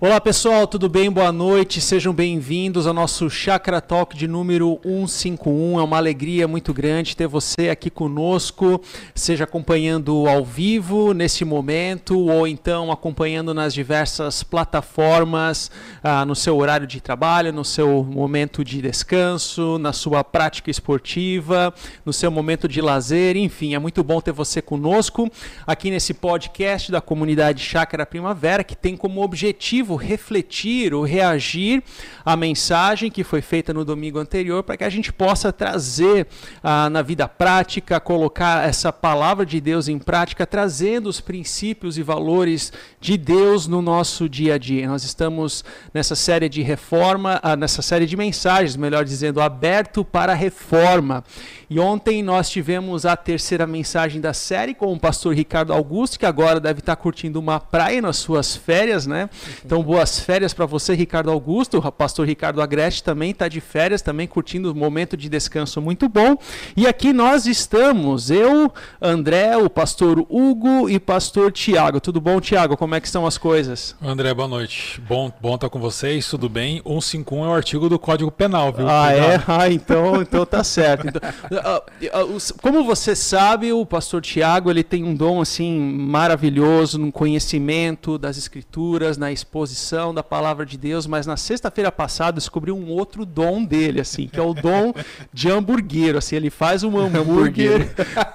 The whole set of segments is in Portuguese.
Olá pessoal, tudo bem? Boa noite, sejam bem-vindos ao nosso Chakra Talk de número 151. É uma alegria muito grande ter você aqui conosco, seja acompanhando ao vivo nesse momento ou então acompanhando nas diversas plataformas, ah, no seu horário de trabalho, no seu momento de descanso, na sua prática esportiva, no seu momento de lazer, enfim, é muito bom ter você conosco aqui nesse podcast da comunidade Chakra Primavera, que tem como objetivo refletir ou reagir à mensagem que foi feita no domingo anterior, para que a gente possa trazer ah, na vida prática, colocar essa palavra de Deus em prática, trazendo os princípios e valores de Deus no nosso dia a dia. Nós estamos nessa série de reforma, ah, nessa série de mensagens, melhor dizendo, aberto para reforma. E ontem nós tivemos a terceira mensagem da série com o pastor Ricardo Augusto, que agora deve estar curtindo uma praia nas suas férias, né? Então, boas férias para você, Ricardo Augusto. O pastor Ricardo Agreste também está de férias, também curtindo um momento de descanso muito bom. E aqui nós estamos, eu, André, o pastor Hugo e pastor Tiago. Tudo bom, Tiago? Como é que estão as coisas? André, boa noite. Bom, bom estar com vocês, tudo bem? 151 é o artigo do Código Penal, viu? Ah, é? Ah, então, então tá certo. Então, ah, ah, como você sabe, o pastor Tiago ele tem um dom assim maravilhoso no conhecimento das escrituras, na exposição exposição da palavra de Deus, mas na sexta-feira passada descobri um outro dom dele, assim, que é o dom de hamburguero. Assim, ele faz um hambúrguer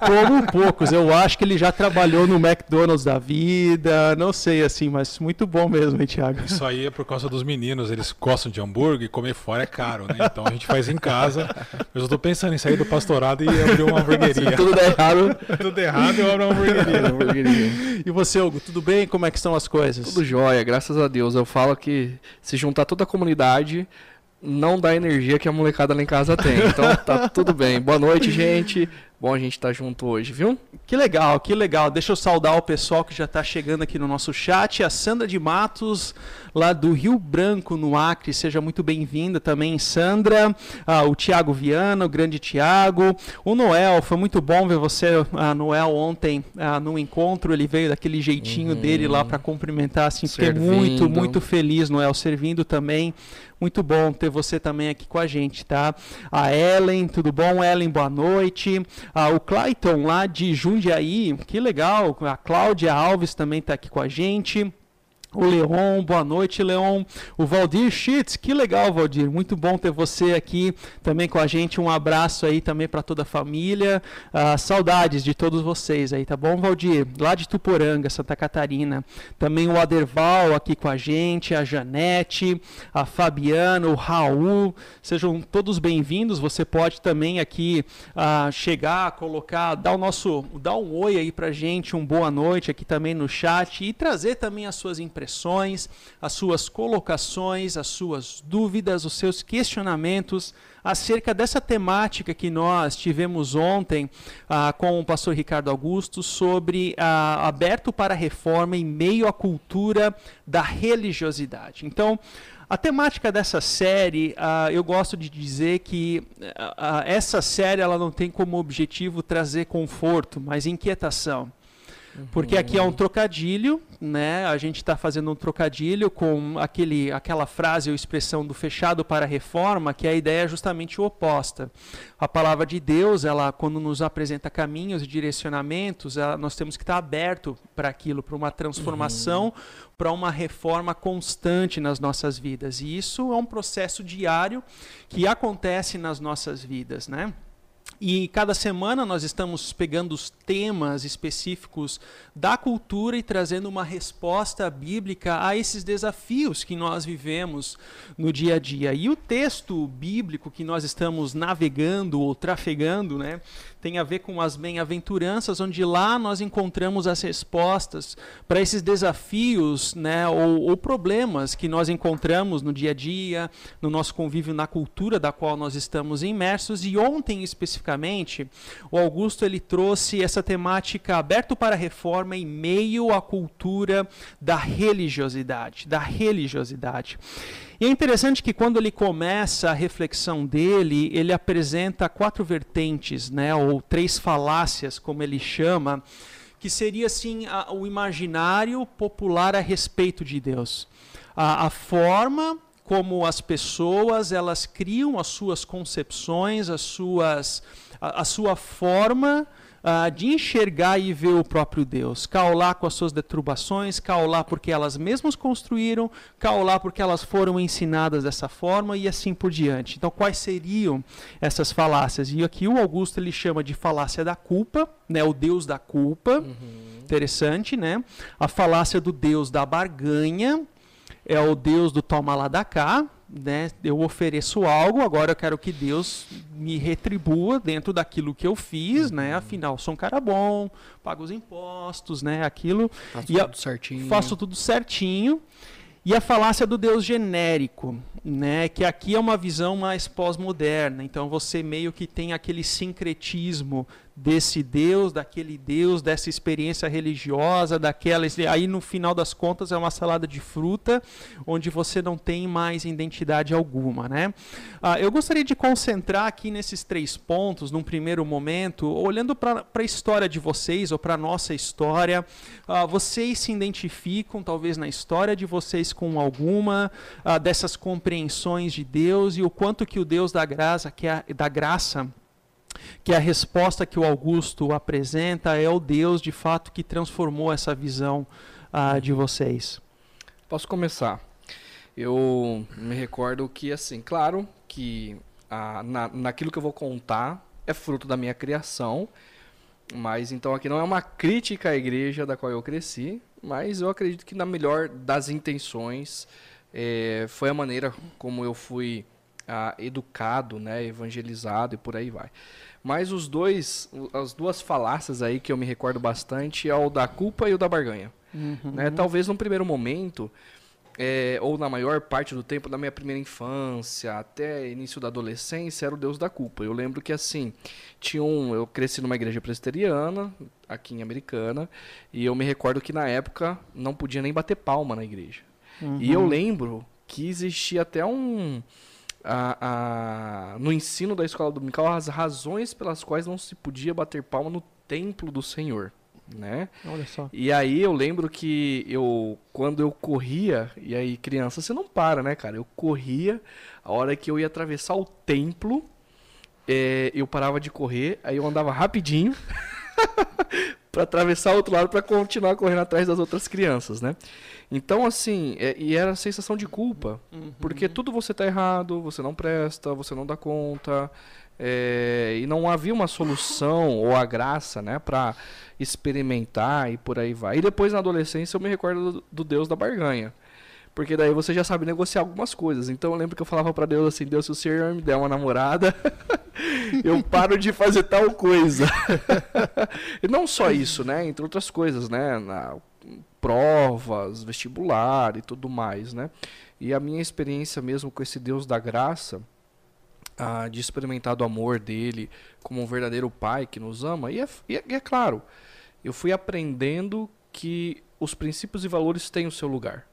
como poucos. Eu acho que ele já trabalhou no McDonald's da vida, não sei, assim, mas muito bom mesmo, hein, Thiago? Isso aí é por causa dos meninos, eles gostam de hambúrguer e comer fora é caro, né? Então a gente faz em casa. Eu estou pensando em sair do pastorado e abrir uma hamburgueria. Se tudo der errado. tudo errado, eu abro uma hamburgueria. e você, Hugo, tudo bem? Como é que estão as coisas? Tudo jóia, graças a Deus. Eu falo que se juntar toda a comunidade, não dá energia que a molecada lá em casa tem. Então tá tudo bem. Boa noite, gente. Bom a gente estar tá junto hoje, viu? Que legal, que legal. Deixa eu saudar o pessoal que já está chegando aqui no nosso chat. A Sandra de Matos, lá do Rio Branco, no Acre. Seja muito bem-vinda também, Sandra. Ah, o Tiago Viana, o grande Tiago. O Noel, foi muito bom ver você, ah, Noel, ontem ah, no encontro. Ele veio daquele jeitinho uhum. dele lá para cumprimentar. Assim, fiquei muito, muito feliz, Noel, servindo também. Muito bom ter você também aqui com a gente, tá? A Ellen, tudo bom? Ellen, boa noite. Ah, o Clayton lá de Jundiaí, que legal. A Cláudia Alves também está aqui com a gente. O Leon, boa noite, Leon. O Valdir Schitz, que legal, Valdir. Muito bom ter você aqui também com a gente. Um abraço aí também para toda a família. Uh, saudades de todos vocês aí, tá bom, Valdir? Lá de Tuporanga, Santa Catarina. Também o Aderval aqui com a gente, a Janete, a Fabiana, o Raul. Sejam todos bem-vindos. Você pode também aqui uh, chegar, colocar, dar o nosso, dar um oi aí pra gente, um boa noite aqui também no chat e trazer também as suas impressões impressões, as suas colocações, as suas dúvidas, os seus questionamentos acerca dessa temática que nós tivemos ontem ah, com o pastor Ricardo Augusto sobre ah, aberto para reforma em meio à cultura da religiosidade. Então, a temática dessa série, uh, eu gosto de dizer que uh, essa série ela não tem como objetivo trazer conforto, mas inquietação. Porque aqui é um trocadilho, né? A gente está fazendo um trocadilho com aquele, aquela frase ou expressão do fechado para a reforma, que a ideia é justamente oposta. A palavra de Deus, ela quando nos apresenta caminhos e direcionamentos, ela, nós temos que estar aberto para aquilo, para uma transformação, uhum. para uma reforma constante nas nossas vidas. E isso é um processo diário que acontece nas nossas vidas, né? E cada semana nós estamos pegando os temas específicos da cultura e trazendo uma resposta bíblica a esses desafios que nós vivemos no dia a dia. E o texto bíblico que nós estamos navegando ou trafegando, né, tem a ver com as bem-aventuranças, onde lá nós encontramos as respostas para esses desafios né, ou, ou, problemas que nós encontramos no dia a dia, no nosso convívio na cultura da qual nós estamos imersos. E ontem, especificamente, o Augusto ele trouxe essa temática aberto para reforma em meio à cultura da religiosidade, da religiosidade. E é interessante que quando ele começa a reflexão dele, ele apresenta quatro vertentes, né, ou três falácias, como ele chama, que seria assim a, o imaginário popular a respeito de Deus. A, a forma como as pessoas elas criam as suas concepções, as suas, a, a sua forma uh, de enxergar e ver o próprio Deus. Caular com as suas deturbações, caular porque elas mesmas construíram, caular porque elas foram ensinadas dessa forma e assim por diante. Então, quais seriam essas falácias? E aqui o Augusto ele chama de falácia da culpa, né, o Deus da culpa. Uhum. Interessante, né? A falácia do Deus da barganha é o Deus do toma lá da cá, né, eu ofereço algo, agora eu quero que Deus me retribua dentro daquilo que eu fiz, né? Uhum. Afinal, sou um cara bom, pago os impostos, né? Aquilo. Faço tudo a, certinho. Faço tudo certinho. E a falácia do Deus genérico, né, que aqui é uma visão mais pós-moderna. Então você meio que tem aquele sincretismo desse Deus, daquele Deus, dessa experiência religiosa, daquela. Aí no final das contas é uma salada de fruta, onde você não tem mais identidade alguma. Né? Ah, eu gostaria de concentrar aqui nesses três pontos, num primeiro momento, olhando para a história de vocês, ou para a nossa história. Ah, vocês se identificam, talvez, na história de vocês com alguma ah, dessas compreensões de Deus e o quanto que o Deus da graça, que é, da graça que a resposta que o Augusto apresenta é o Deus de fato que transformou essa visão uh, de vocês. Posso começar? Eu me recordo que, assim, claro que uh, na, naquilo que eu vou contar é fruto da minha criação, mas então aqui não é uma crítica à igreja da qual eu cresci, mas eu acredito que na melhor das intenções é, foi a maneira como eu fui uh, educado, né, evangelizado e por aí vai. Mas os dois, as duas falácias aí que eu me recordo bastante é o da culpa e o da barganha. Uhum. Né? Talvez num primeiro momento, é, ou na maior parte do tempo da minha primeira infância até início da adolescência, era o Deus da culpa. Eu lembro que assim, tinha um, eu cresci numa igreja presbiteriana, aqui em Americana, e eu me recordo que na época não podia nem bater palma na igreja. Uhum. E eu lembro que existia até um a, a, no ensino da escola dominical as razões pelas quais não se podia bater palma no templo do Senhor. Né? Olha só. E aí eu lembro que eu quando eu corria, e aí criança, você não para, né, cara? Eu corria, a hora que eu ia atravessar o templo, é, eu parava de correr, aí eu andava rapidinho para atravessar o outro lado para continuar correndo atrás das outras crianças, né? Então, assim, é, e era a sensação de culpa, uhum. porque tudo você tá errado, você não presta, você não dá conta, é, e não havia uma solução ou a graça, né, para experimentar e por aí vai. E depois na adolescência eu me recordo do, do Deus da barganha. Porque daí você já sabe negociar algumas coisas. Então eu lembro que eu falava para Deus assim: Deus, se o Senhor me der uma namorada, eu paro de fazer tal coisa. e não só isso, né? Entre outras coisas, né? Na, provas, vestibular e tudo mais, né? E a minha experiência mesmo com esse Deus da graça, ah, de experimentar do amor dele como um verdadeiro pai que nos ama, e é, e é, e é claro, eu fui aprendendo que os princípios e valores têm o seu lugar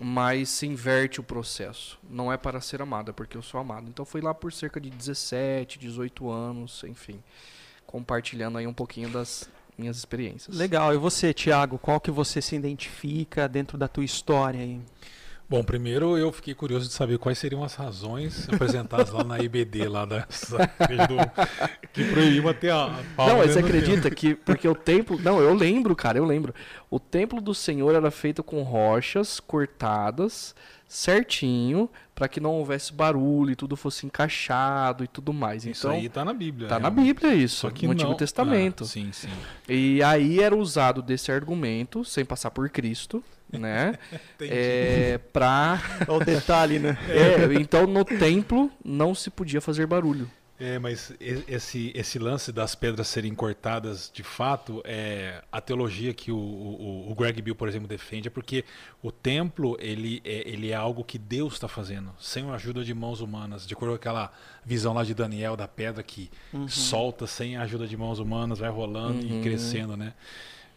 mas se inverte o processo. Não é para ser amada, porque eu sou amado. Então foi lá por cerca de 17, 18 anos, enfim, compartilhando aí um pouquinho das minhas experiências. Legal. E você, Tiago, qual que você se identifica dentro da tua história aí? Bom, primeiro eu fiquei curioso de saber quais seriam as razões apresentadas lá na IBD, lá da do, que proibiam até a Não, mas você acredita tempo. que porque o templo, não, eu lembro, cara, eu lembro. O templo do Senhor era feito com rochas cortadas certinho para que não houvesse barulho e tudo fosse encaixado e tudo mais. Isso então, aí tá na Bíblia. Tá é. na Bíblia isso, Só que no Antigo Testamento. Ah, sim, sim. E aí era usado desse argumento, sem passar por Cristo, né? é, pra... Olha o detalhe, né? É, então no templo não se podia fazer barulho. É, mas esse, esse lance das pedras serem cortadas, de fato, é a teologia que o, o, o Greg Bill, por exemplo, defende, é porque o templo ele é, ele é algo que Deus está fazendo, sem a ajuda de mãos humanas. De acordo com aquela visão lá de Daniel da pedra que uhum. solta sem a ajuda de mãos humanas, vai rolando uhum. e crescendo, né?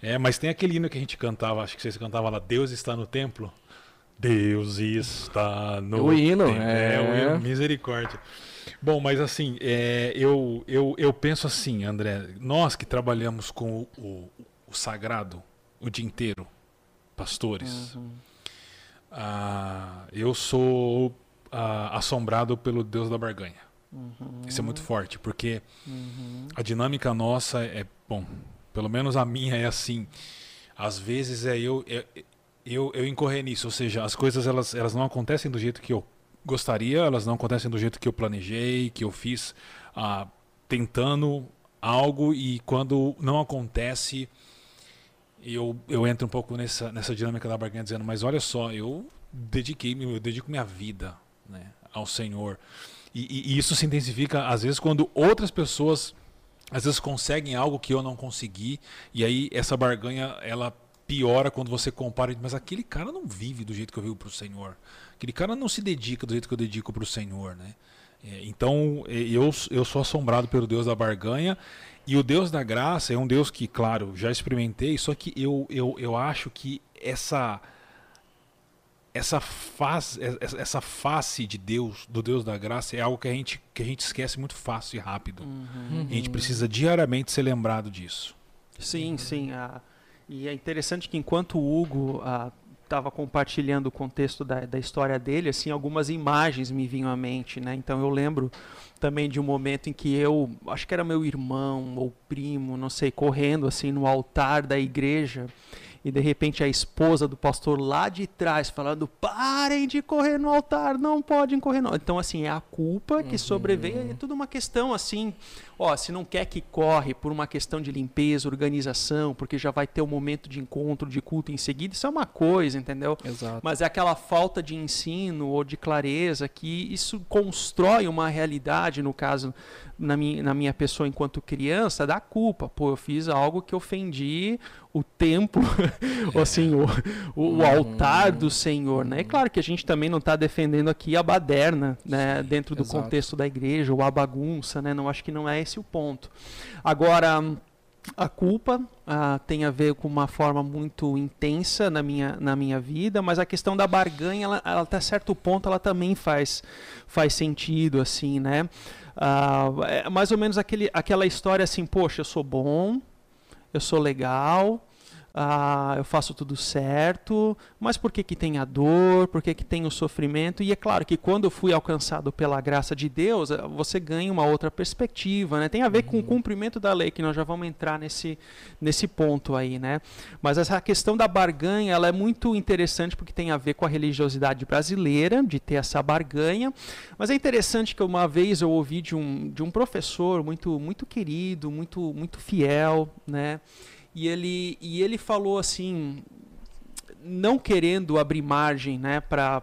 É, mas tem aquele hino que a gente cantava, acho que vocês cantavam lá, Deus está no templo. Deus está no. O hino, tempo. é. é. o hino, misericórdia. Bom, mas assim, é, eu, eu, eu penso assim, André, nós que trabalhamos com o, o, o sagrado o dia inteiro, pastores, Uhum. ah, eu sou ah, assombrado pelo Deus da barganha. Uhum. Isso é muito forte, porque Uhum. a dinâmica nossa é, bom, pelo menos a minha é assim. Às vezes é eu, é- eu, eu incorrer nisso, ou seja, as coisas elas, elas não acontecem do jeito que eu gostaria, elas não acontecem do jeito que eu planejei, que eu fiz, ah, tentando algo e quando não acontece, eu, eu entro um pouco nessa, nessa dinâmica da barganha dizendo, mas olha só, eu dediquei, eu dedico minha vida né, ao Senhor. E, e- isso se intensifica às vezes quando outras pessoas às vezes conseguem algo que eu não consegui e aí essa barganha ela piora quando você compara, mas aquele cara não vive do jeito que eu vivo para o Senhor. Aquele cara não se dedica do jeito que eu dedico para o Senhor, né? É, Então é, eu, eu sou assombrado pelo Deus da barganha e o Deus da graça é um Deus que, claro, já experimentei, só que eu, eu, eu acho que essa essa face, essa face de Deus, do Deus da graça, é algo que a gente, que a gente esquece muito fácil e rápido. Uhum. E a gente precisa diariamente ser lembrado disso. Sim, sim. ah, e é interessante que enquanto o Hugo estava compartilhando o contexto da, da história dele, assim, algumas imagens me vinham à mente, né? Então eu lembro também de um momento em que eu, acho que era meu irmão ou primo, não sei, correndo assim no altar da igreja e de repente a esposa do pastor lá de trás falando: parem de correr no altar, não podem correr. No... Então, assim, é a culpa que sobreveio, é tudo uma questão assim. Ó, se não quer que corre por uma questão de limpeza, organização, porque já vai ter o momento de encontro, de culto em seguida, isso é uma coisa, entendeu? Exato. Mas é aquela falta de ensino ou de clareza que isso constrói uma realidade, no caso, na minha, na minha pessoa enquanto criança, da culpa. Pô, eu fiz algo que ofendi o templo, ou assim, o, o, o altar do Senhor, né? É claro que a gente também não está defendendo aqui a baderna, né? Dentro do exato. contexto da igreja, ou a bagunça, né? Não acho que não é esse o ponto. Agora, a culpa ah, tem a ver com uma forma muito intensa na minha, na minha vida, mas a questão da barganha, ela, ela até certo ponto, ela também faz, faz sentido, assim, né? Ah, é mais ou menos aquele, aquela história assim, poxa, eu sou bom, eu sou legal, ah, eu faço tudo certo, mas por que, que tem a dor, por que, que tem o sofrimento? E é claro que quando eu fui alcançado pela graça de Deus, eh, você ganha uma outra perspectiva, né? Tem a ver com o cumprimento da lei, que nós já vamos entrar nesse, nesse ponto aí, né? Mas essa questão da barganha, ela é muito interessante porque tem a ver com a religiosidade brasileira, de ter essa barganha, mas é interessante que uma vez eu ouvi de um, de um professor muito, muito querido, muito, muito fiel, né? E ele, e ele falou assim, não querendo abrir margem né, para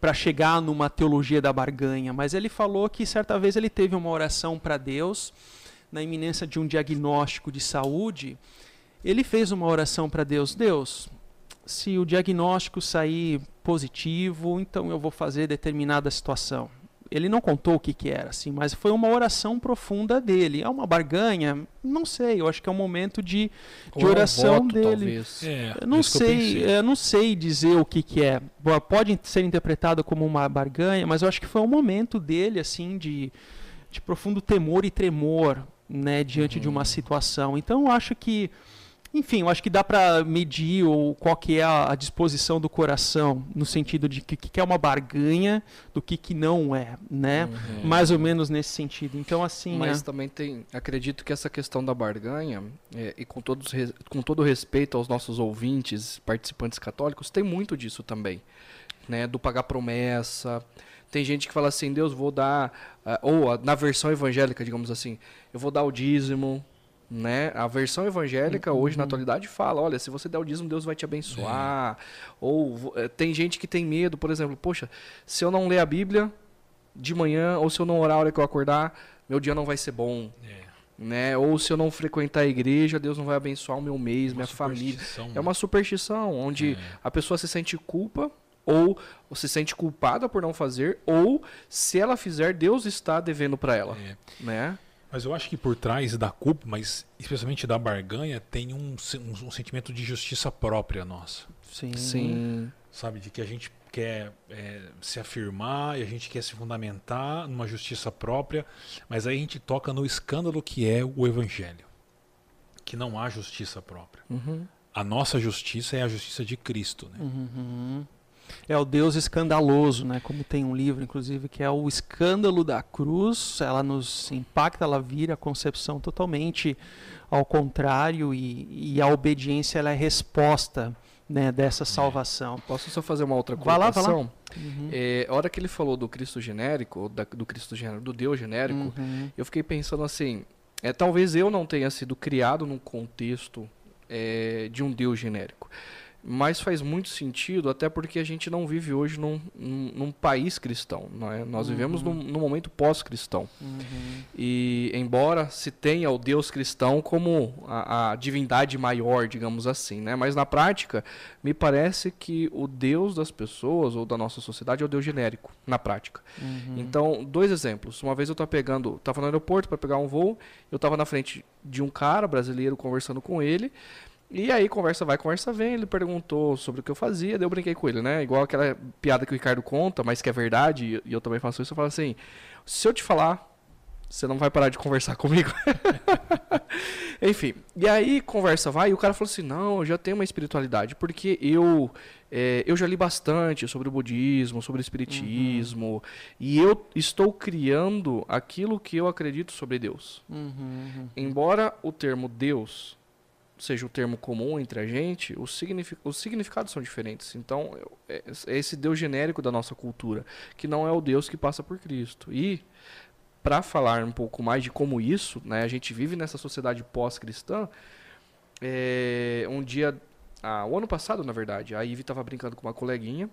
para chegar numa teologia da barganha, mas ele falou que certa vez ele teve uma oração para Deus na iminência de um diagnóstico de saúde. Ele fez uma oração para Deus: Deus, se o diagnóstico sair positivo, então eu vou fazer determinada situação. Ele não contou o que, que era, assim, mas foi uma oração profunda dele. É uma barganha? Não sei, eu acho que é um momento de, de é um oração voto, dele. talvez. É, Eu não eu sei, pensei. eu não sei dizer o que, que é. Pode ser interpretado como uma barganha, mas eu acho que foi um momento dele assim de, de profundo temor e tremor, né, diante de Uhum. uma situação. Então eu acho que, enfim, eu acho que dá para medir o qual que é a, disposição do coração no sentido de que, que é uma barganha do que que não é, né? Uhum. Mais ou menos nesse sentido. Então assim, Mas é- também tem. Acredito que essa questão da barganha, é, e com, todos, com todo respeito aos nossos ouvintes, participantes católicos, tem muito disso também. Né? Do pagar promessa. Tem gente que fala assim, Deus, vou dar. ah, ou na versão evangélica, digamos assim, eu vou dar o dízimo. Né? A versão evangélica hoje na atualidade fala, olha, se você der o dízimo, Deus vai te abençoar. Ou vo- eh, tem gente que tem medo, por exemplo, poxa, se eu não ler a Bíblia de manhã ou se eu não orar a hora que eu acordar, meu dia não vai ser bom, É, né? Ou se eu não frequentar a igreja, Deus não vai abençoar o meu mês, uma minha família. superstição, É uma superstição onde É. a pessoa se sente culpa ou se sente culpada por não fazer ou se ela fizer, Deus está devendo para ela, É. né? Mas eu acho que por trás da culpa, mas especialmente da barganha, tem um, um- um sentimento de justiça própria nossa. sim. Sim. Sabe? De que a gente quer é, se afirmar e a gente quer se fundamentar numa justiça própria, mas aí a gente toca no escândalo que é o evangelho, que não há justiça própria. Uhum. A nossa justiça é a justiça de Cristo, né? Uhum. É o Deus escandaloso, né? Como tem um livro, inclusive, que é o escândalo da cruz. Ela nos impacta, ela vira a concepção totalmente ao contrário e, e a obediência ela é resposta né, dessa salvação. Posso só fazer uma outra Vai lá, vai lá. colocação? É, a hora que ele falou do Cristo genérico, da- do Cristo genérico, do Deus genérico, Uhum. eu fiquei pensando assim, é, talvez eu não tenha sido criado num contexto é, de um Deus genérico. Mas faz muito sentido, até porque a gente não vive hoje num, num, num país cristão. É? Nós vivemos num, num momento pós-cristão. Uhum. E embora se tenha o Deus cristão como a, a divindade maior, digamos assim, né? Mas na prática, me parece que o Deus das pessoas ou da nossa sociedade é o Deus genérico, na prática. Uhum. Então, dois exemplos. Uma vez eu estava pegando, estava no aeroporto para pegar um voo, eu estava na frente de um cara brasileiro conversando com ele. E aí, conversa vai, conversa vem. Ele perguntou sobre o que eu fazia, daí eu brinquei com ele, né? Igual aquela piada que o Ricardo conta, mas que é verdade, e- eu também faço isso. Eu falo assim: se eu te falar, você não vai parar de conversar comigo. Enfim, e aí conversa vai, e o cara falou assim: não, eu já tenho uma espiritualidade, porque eu, é, eu já li bastante sobre o budismo, sobre o espiritismo, e eu estou criando aquilo que eu acredito sobre Deus. Uhum. Embora o termo Deus seja o termo comum entre a gente, os, signifi- os significados são diferentes. Então, é é esse Deus genérico da nossa cultura, que não é o Deus que passa por Cristo. E, para falar um pouco mais de como isso, né, a gente vive nessa sociedade pós-cristã, é, um dia, ah, o ano passado, na verdade, a Ivy estava brincando com uma coleguinha,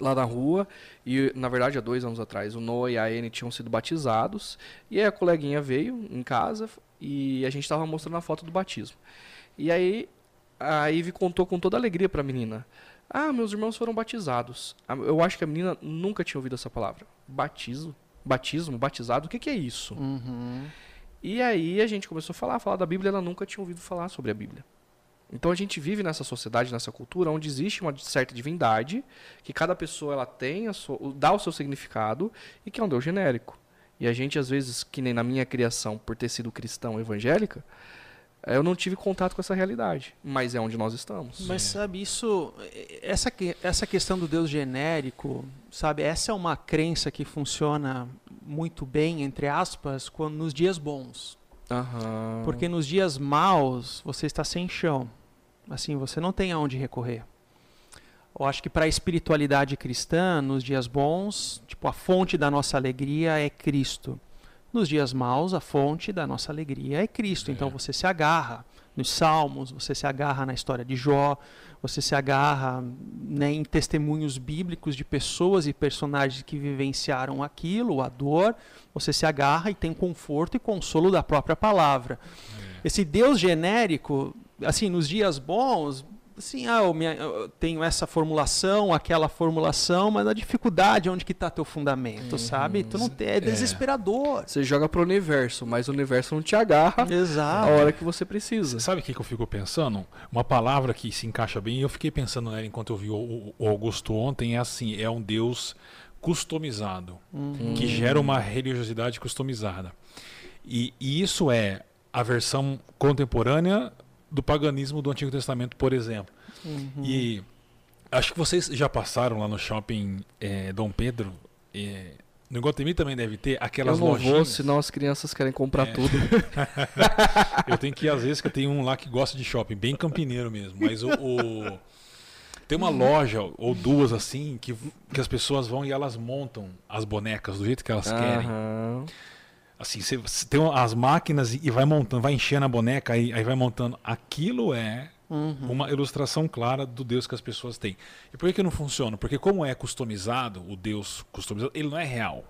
lá na rua e na verdade há dois anos atrás o Noah e a Anne tinham sido batizados e aí a coleguinha veio em casa e a gente estava mostrando a foto do batismo e aí a Ivy contou com toda alegria para a menina ah meus irmãos foram batizados eu acho que a menina nunca tinha ouvido essa palavra batismo batismo batizado o que que é isso Uhum. e aí a gente começou a falar, falar da Bíblia, ela nunca tinha ouvido falar sobre a Bíblia. Então a gente vive nessa sociedade, nessa cultura, onde existe uma certa divindade, que cada pessoa ela tem, a sua, dá o seu significado, e que é um Deus genérico. E a gente, às vezes, que nem na minha criação, por ter sido cristão evangélica, eu não tive contato com essa realidade. Mas é onde nós estamos. Mas sabe, isso. Essa, que- essa questão do Deus genérico, sabe, essa é uma crença que funciona muito bem, entre aspas, quando, nos dias bons. Aham. Porque nos dias maus você está sem chão. Assim, você não tem aonde recorrer. Eu acho que para a espiritualidade cristã, nos dias bons, tipo, a fonte da nossa alegria é Cristo. Nos dias maus, a fonte da nossa alegria é Cristo. Então É. você se agarra nos salmos, você se agarra na história de Jó, você se agarra né, em testemunhos bíblicos de pessoas e personagens que vivenciaram aquilo, a dor, você se agarra e tem conforto e consolo da própria palavra. Esse Deus genérico, assim, nos dias bons, assim, ah, eu, me- eu tenho essa formulação, aquela formulação, mas a dificuldade, onde que está teu fundamento, sabe? Tu não tem, é desesperador. Você joga pro universo, mas o universo não te agarra a Exato. hora que você precisa. Sabe o que, que eu fico pensando? Uma palavra que se encaixa bem, e eu fiquei pensando nela enquanto eu vi o, o- Augusto ontem, é assim, é um Deus customizado, que gera uma religiosidade customizada. E, e isso é a versão contemporânea do paganismo do Antigo Testamento, por exemplo. E acho que vocês já passaram lá no shopping eh, Dom Pedro. eh, no Iguatemi também deve ter aquelas eu não lojinhas. vou, senão as crianças querem comprar É. tudo. Eu tenho que ir às vezes que eu tenho um lá que gosta de shopping, bem campineiro mesmo. Mas o, o- tem uma loja ou duas assim que, que as pessoas vão e elas montam as bonecas do jeito que elas querem. Assim, você, você tem as máquinas e, vai montando, vai enchendo a boneca aí, aí vai montando. Aquilo é Uhum. uma ilustração clara do Deus que as pessoas têm. E por que, que não funciona? Porque como é customizado, o Deus customizado, ele não é real.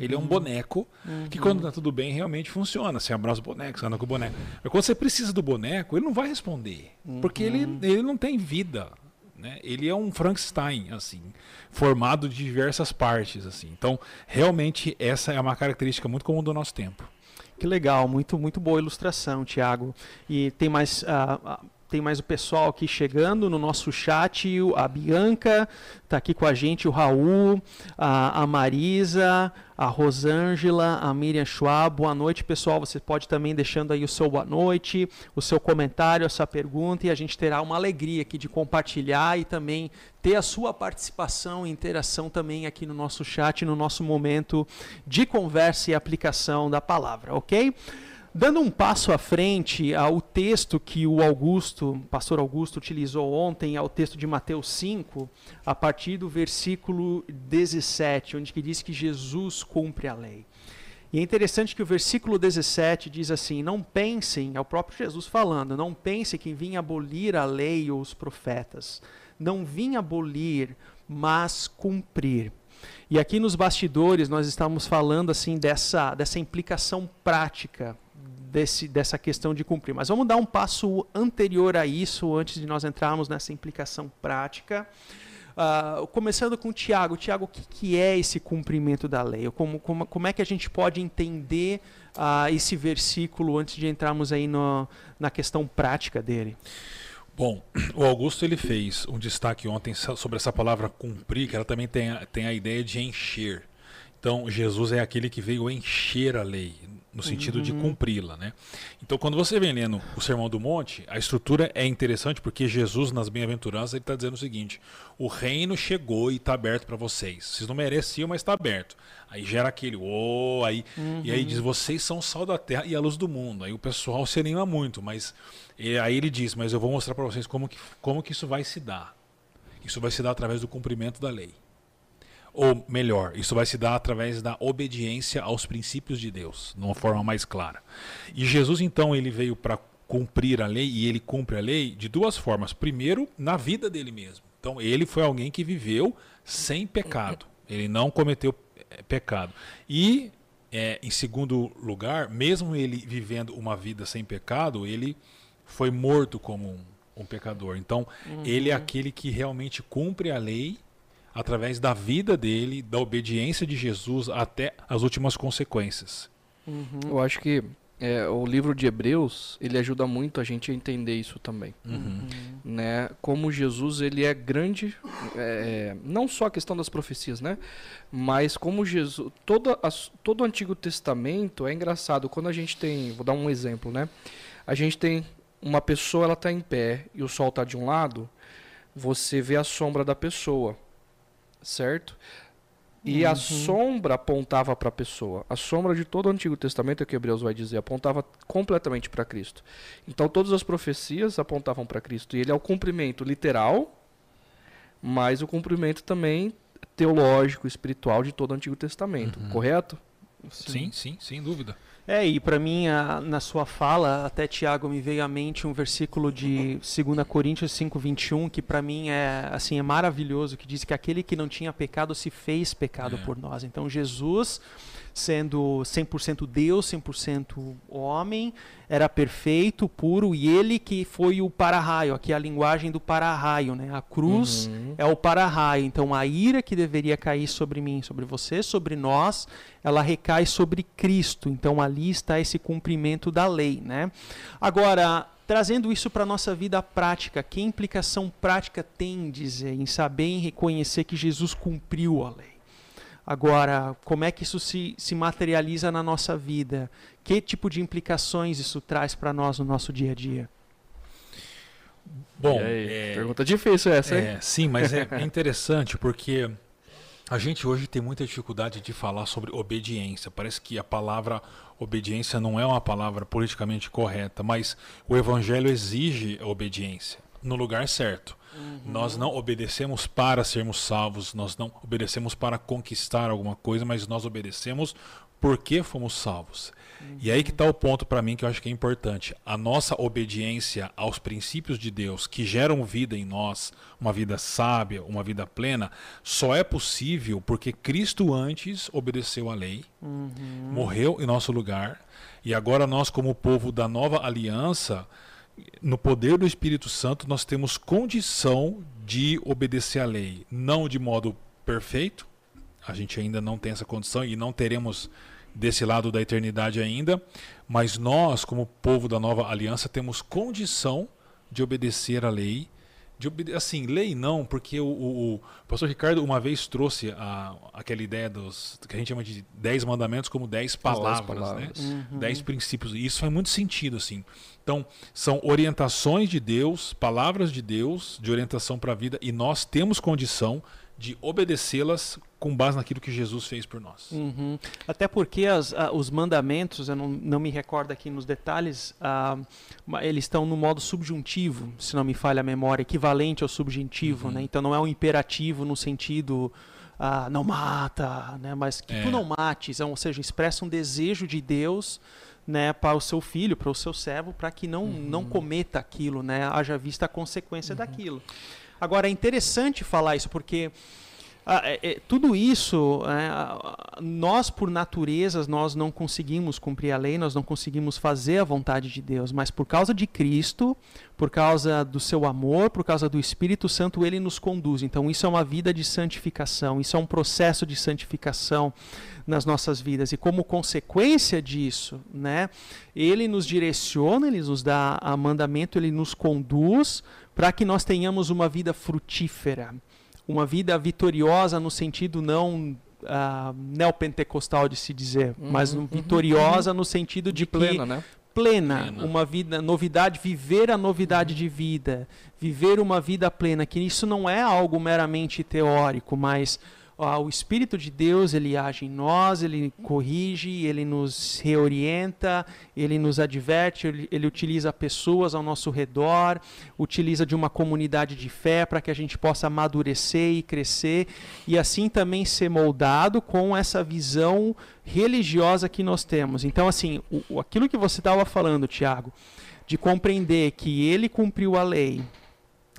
Ele é um boneco que quando tá tudo bem realmente funciona. Você abraça o boneco, você anda com o boneco. Mas quando você precisa do boneco, ele não vai responder. Porque ele, ele não tem vida. Né? Ele é um Frankenstein, assim, formado de diversas partes. assim. Então, realmente, essa é uma característica muito comum do nosso tempo. Que legal, muito, muito boa ilustração, Tiago. E tem mais. ah, tem mais o pessoal aqui chegando no nosso chat. A Bianca está aqui com a gente, o Raul, a, a Marisa, a Rosângela, a Miriam Schwab. Boa noite, pessoal. Você pode também deixando aí o seu boa noite, o seu comentário, a sua pergunta, e a gente terá uma alegria aqui de compartilhar e também ter a sua participação e interação também aqui no nosso chat, no nosso momento de conversa e aplicação da palavra, ok? Dando um passo à frente ao texto que o Augusto, pastor Augusto, utilizou ontem, ao texto de Mateus 5, a partir do versículo 17, onde que diz que Jesus cumpre a lei. E é interessante que o versículo 17 diz assim: Não pensem, é o próprio Jesus falando, não pensem que vim abolir a lei ou os profetas. Não vim abolir, mas cumprir. E aqui nos bastidores nós estamos falando assim dessa, dessa implicação prática desse, dessa questão de cumprir. Mas vamos dar um passo anterior a isso, antes de nós entrarmos nessa implicação prática. Uh, começando com o Tiago. Tiago, o que, que, é esse cumprimento da lei? Como, como, como é que a gente pode entender uh, esse versículo antes de entrarmos aí no, na questão prática dele? Bom, o Augusto ele fez um destaque ontem sobre essa palavra cumprir, que ela também tem a, tem a ideia de encher. Então, Jesus é aquele que veio encher a lei no sentido uhum. de cumpri-la, né? Então, quando você vem lendo o Sermão do Monte, a estrutura é interessante porque Jesus, nas Bem-aventuranças, ele está dizendo o seguinte: o reino chegou e está aberto para vocês. Vocês não mereciam, mas está aberto. Aí gera aquele, oh, aí, uhum. e aí diz: vocês são o sal da terra e a luz do mundo. Aí o pessoal se anima muito, mas aí ele diz: mas eu vou mostrar para vocês como que, como que isso vai se dar. Isso vai se dar através do cumprimento da lei. Ou melhor, isso vai se dar através da obediência aos princípios de Deus, de uma forma mais clara. E Jesus, então, ele veio para cumprir a lei, e ele cumpre a lei de duas formas. Primeiro, na vida dele mesmo. Então, ele foi alguém que viveu sem pecado. Ele não cometeu eh, pecado. E, é, em segundo lugar, mesmo ele vivendo uma vida sem pecado, ele foi morto como um, um pecador. Então, uhum. ele é aquele que realmente cumpre a lei através da vida dele, da obediência de Jesus até as últimas consequências. Uhum. Eu acho que é, o livro de Hebreus ele ajuda muito a gente a entender isso também, uhum. né? Como Jesus ele é grande, é, não só a questão das profecias, né? Mas como Jesus, todo, as, todo o Antigo Testamento é engraçado. Quando a gente tem, vou dar um exemplo, né? A gente tem uma pessoa, ela está em pé e o sol está de um lado, você vê a sombra da pessoa certo? E uhum. a sombra apontava para a pessoa. A sombra de todo o Antigo Testamento, é o que Hebreus vai dizer, apontava completamente para Cristo. Então todas as profecias apontavam para Cristo. E ele é o cumprimento literal, mas o cumprimento também teológico, espiritual de todo o Antigo Testamento, uhum. correto? Sim, sim, sim, sem dúvida. É, e para mim, a, na sua fala, até Tiago me veio à mente um versículo de 2 Coríntios 5, 21, que para mim é assim é maravilhoso, que diz que aquele que não tinha pecado se fez pecado é. por nós. Então Jesus sendo 100% Deus, 100% homem, era perfeito, puro, e ele que foi o para-raio, aqui é a linguagem do para-raio, né? A cruz uhum. é o para-raio. Então a ira que deveria cair sobre mim, sobre você, sobre nós, ela recai sobre Cristo. Então ali está esse cumprimento da lei, né? Agora, trazendo isso para a nossa vida prática, que implicação prática tem dizer em saber e reconhecer que Jesus cumpriu a lei? Agora, como é que isso se, se materializa na nossa vida? Que tipo de implicações isso traz para nós no nosso dia a dia? Bom, é, pergunta difícil essa, é, hein? Sim, mas é interessante porque a gente hoje tem muita dificuldade de falar sobre obediência. Parece que a palavra obediência não é uma palavra politicamente correta, mas o evangelho exige a obediência no lugar certo. Uhum. Nós não obedecemos para sermos salvos, nós não obedecemos para conquistar alguma coisa, mas nós obedecemos porque fomos salvos. Uhum. E aí que está o ponto para mim que eu acho que é importante. A nossa obediência aos princípios de Deus que geram vida em nós, uma vida sábia, uma vida plena, só é possível porque Cristo antes obedeceu à lei, uhum. morreu em nosso lugar, e agora nós, como povo da nova aliança, no poder do Espírito Santo, nós temos condição de obedecer à lei. Não de modo perfeito, a gente ainda não tem essa condição e não teremos desse lado da eternidade ainda, mas nós, como povo da nova aliança, temos condição de obedecer a lei. De obede assim, lei não, porque o, o, o, pastor Ricardo uma vez trouxe a, aquela ideia dos que a gente chama de dez mandamentos como dez palavras, dez, palavras. Né? Uhum. dez princípios. E isso faz muito sentido, assim. Então, são orientações de Deus, palavras de Deus, de orientação para a vida, e nós temos condição de obedecê-las com base naquilo que Jesus fez por nós. Uhum. Até porque as, os mandamentos, eu não, não, me recordo aqui nos detalhes, uh, eles estão no modo subjuntivo, se não me falha a memória, equivalente ao subjuntivo, uhum. né? Então não é um imperativo no sentido uh, não mata, né? mas que é. tu não mates, ou seja, expressa um desejo de Deus né, para o seu filho, para o seu servo, para que não, uhum. não cometa aquilo, né? haja vista a consequência uhum. daquilo. Agora, é interessante falar isso, porque tudo isso, é, nós por natureza, nós não conseguimos cumprir a lei, nós não conseguimos fazer a vontade de Deus, mas por causa de Cristo, por causa do seu amor, por causa do Espírito Santo, ele nos conduz. Então isso é uma vida de santificação, isso é um processo de santificação nas nossas vidas. E como consequência disso, né, ele nos direciona, ele nos dá a mandamento, ele nos conduz para que nós tenhamos uma vida frutífera, uma vida vitoriosa no sentido não uh, neopentecostal de se dizer, uhum, mas uhum, vitoriosa uhum. no sentido de, de plena, que, né? Plena, plena, uma vida, novidade, viver a novidade uhum. de vida, viver uma vida plena, que isso não é algo meramente teórico, mas o Espírito de Deus ele age em nós, ele corrige, ele nos reorienta, ele nos adverte, ele, ele, utiliza pessoas ao nosso redor, utiliza de uma comunidade de fé para que a gente possa amadurecer e crescer e assim também ser moldado com essa visão religiosa que nós temos. Então, assim, o, aquilo que você estava falando, Tiago, de compreender que ele cumpriu a lei,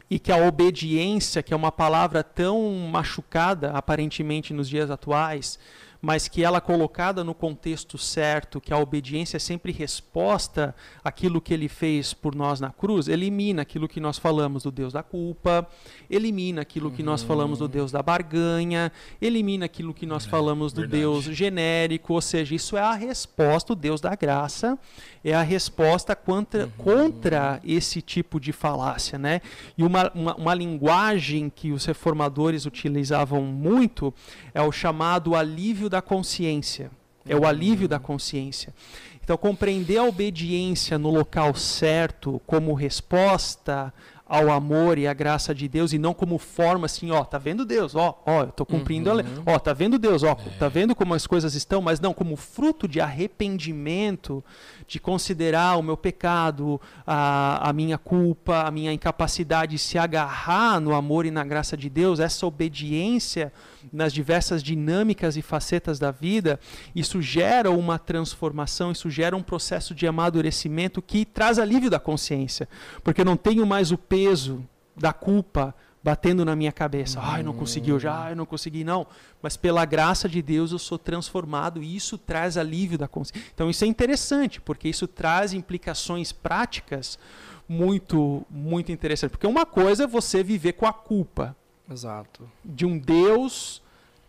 e que a obediência, que é uma palavra tão machucada aparentemente nos dias atuais, mas que ela colocada no contexto certo, que a obediência é sempre resposta àquilo que ele fez por nós na cruz, elimina aquilo que nós falamos do Deus da culpa, elimina aquilo que nós falamos do uhum. Deus da barganha, elimina aquilo que nós é, falamos do verdade. Deus genérico, ou seja, isso é a resposta, o Deus da graça, é a resposta contra, uhum. contra esse tipo de falácia, né? E uma, uma, uma linguagem que os reformadores utilizavam muito é o chamado alívio da consciência. É o alívio da consciência. Então, compreender a obediência no local certo como resposta ao amor e à graça de Deus e não como forma assim, ó, tá vendo Deus, ó, ó, eu tô cumprindo uhum. a lei, ó, tá vendo Deus, ó, é. tá vendo como as coisas estão, mas não como fruto de arrependimento, de considerar o meu pecado, a, a minha culpa, a minha incapacidade de se agarrar no amor e na graça de Deus, essa obediência nas diversas dinâmicas e facetas da vida, isso gera uma transformação, isso gera um processo de amadurecimento que traz alívio da consciência, porque eu não tenho mais o peso da culpa batendo na minha cabeça. Ai, não conseguiu já, ai, não consegui não. Mas pela graça de Deus eu sou transformado e isso traz alívio da consciência. Então isso é interessante, porque isso traz implicações práticas muito muito interessantes, porque uma coisa é você viver com a culpa. Exato. De um Deus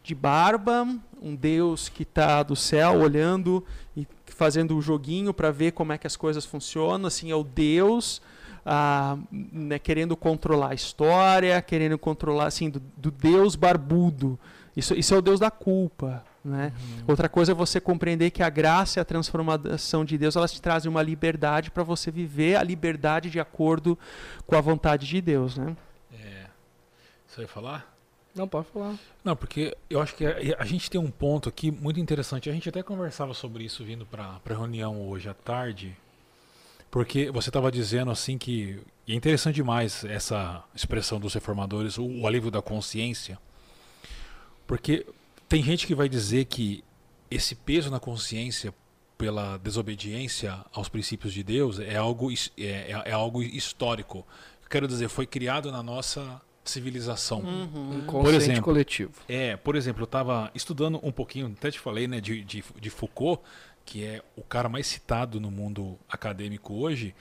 de barba, um Deus que está do céu olhando e fazendo o um joguinho para ver como é que as coisas funcionam. Assim, é o Deus ah, né, querendo controlar a história, querendo controlar assim do, do Deus barbudo. Isso, isso é o Deus da culpa. Né? Uhum. Outra coisa é você compreender que a graça e a transformação de Deus elas te trazem uma liberdade para você viver a liberdade de acordo com a vontade de Deus. Né? É. Você vai falar? Não, pode falar. Não, porque eu acho que a, a, gente tem um ponto aqui muito interessante. A gente até conversava sobre isso vindo para a reunião hoje à tarde. Porque você estava dizendo assim que. E é interessante demais essa expressão dos reformadores, o, o alívio da consciência. Porque tem gente que vai dizer que esse peso na consciência pela desobediência aos princípios de Deus é algo, é, é, é algo histórico. Quero dizer, foi criado na nossa civilização. Uhum. Um por exemplo, coletivo. É, por exemplo, eu estava estudando um pouquinho, até te falei, né, de, de, de, Foucault, que é o cara mais citado no mundo acadêmico hoje,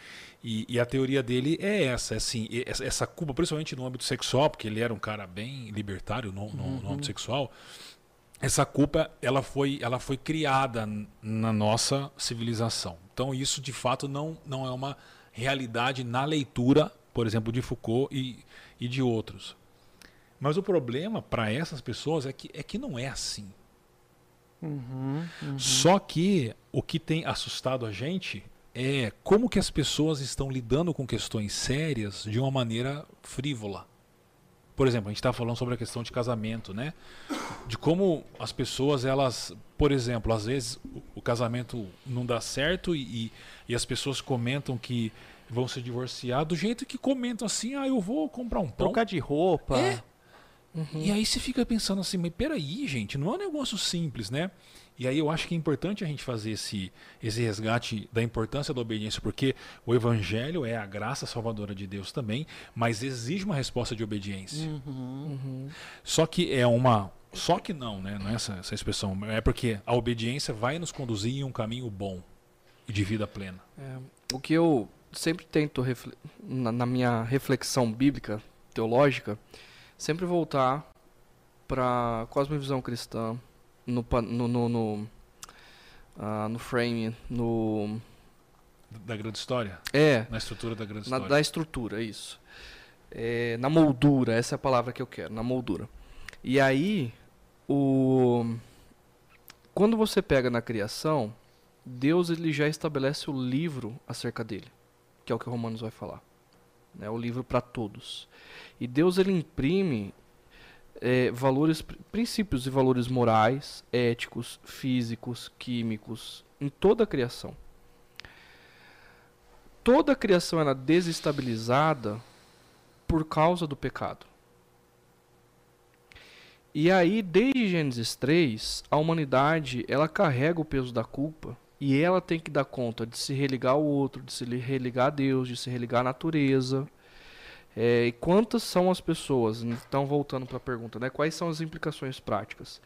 e, e a teoria dele é essa, é assim, essa culpa, principalmente no âmbito sexual, porque ele era um cara bem libertário no, no, uhum. no âmbito sexual, essa culpa ela foi, ela foi criada na nossa civilização. Então isso de fato não, não é uma realidade na leitura por exemplo, de Foucault e, e de outros. Mas o problema para essas pessoas é que, é que não é assim. Uhum, uhum. Só que o que tem assustado a gente é como que as pessoas estão lidando com questões sérias de uma maneira frívola. Por exemplo, a gente está falando sobre a questão de casamento, né? De como as pessoas, elas, por exemplo, às vezes o, o casamento não dá certo e, e as pessoas comentam que vão se divorciar do jeito que comentam assim, ah, eu vou comprar um pão. Trocar de roupa. É. E aí você fica pensando assim, mas peraí, gente, não é um negócio simples, né? E aí eu acho que é importante a gente fazer esse, esse resgate da importância da obediência, porque o evangelho é a graça salvadora de Deus também, mas exige uma resposta de obediência. Uhum. Só que é uma. Só que não, né? Não é essa, essa expressão. É porque a obediência vai nos conduzir em um caminho bom e de vida plena. É, o que eu sempre tento, na, minha reflexão bíblica, teológica, sempre voltar para a cosmovisão cristã, no, no, no, no, ah, no frame, no... Da grande história? É, Na estrutura da grande na, história. da estrutura, isso. É, na moldura, essa é a palavra que eu quero, na moldura. E aí, o quando você pega na criação, Deus ele já estabelece o livro acerca dele, que é o que Romanos vai falar. É o livro para todos. E Deus ele imprime é, valores, princípios e valores morais, éticos, físicos, químicos em toda a criação toda a criação era desestabilizada por causa do pecado. E aí, desde Gênesis 3, a humanidade ela carrega o peso da culpa e ela tem que dar conta de se religar ao outro, de se religar a Deus, de se religar à natureza. É, e quantas são as pessoas? Então, voltando para a pergunta, né? Quais são as implicações práticas?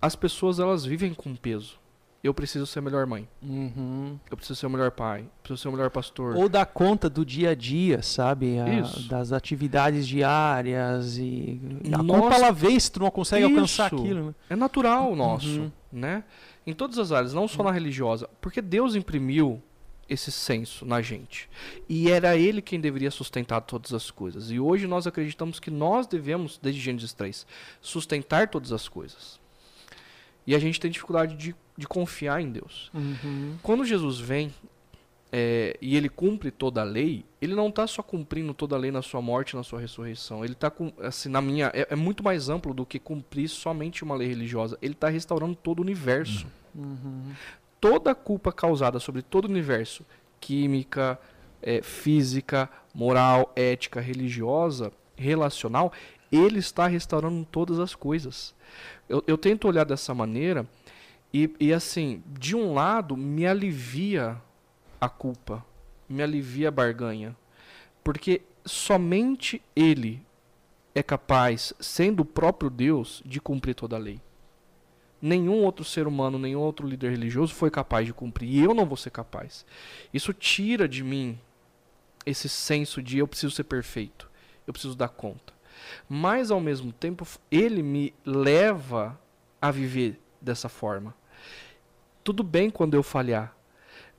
As pessoas elas vivem com peso. Eu preciso ser a melhor mãe. Uhum. Eu preciso ser o melhor pai, eu preciso ser o melhor pastor. Ou dar conta do dia a dia, sabe? A- Isso. das atividades diárias e. A Nossa. conta ela se tu não consegue alcançar Isso. aquilo, né? É natural nosso, Uhum. né? Em todas as áreas, não só na religiosa, porque Deus imprimiu esse senso na gente. E era ele quem deveria sustentar todas as coisas. E hoje nós acreditamos que nós devemos, desde Gênesis 3, sustentar todas as coisas. E a gente tem dificuldade de, de confiar em Deus. Uhum. Quando Jesus vem é, e ele cumpre toda a lei, ele não está só cumprindo toda a lei na sua morte na sua ressurreição. Ele está, assim, na minha. É, é muito mais amplo do que cumprir somente uma lei religiosa. Ele está restaurando todo o universo. Uhum. Toda a culpa causada sobre todo o universo química, é, física, moral, ética, religiosa, relacional ele está restaurando todas as coisas. Eu, eu tento olhar dessa maneira e, e, assim, de um lado, me alivia a culpa, me alivia a barganha. Porque somente ele é capaz, sendo o próprio Deus, de cumprir toda a lei. Nenhum outro ser humano, nenhum outro líder religioso foi capaz de cumprir. E eu não vou ser capaz. Isso tira de mim esse senso de eu preciso ser perfeito. Eu preciso dar conta. Mas, ao mesmo tempo, ele me leva a viver dessa forma. Tudo bem quando eu falhar.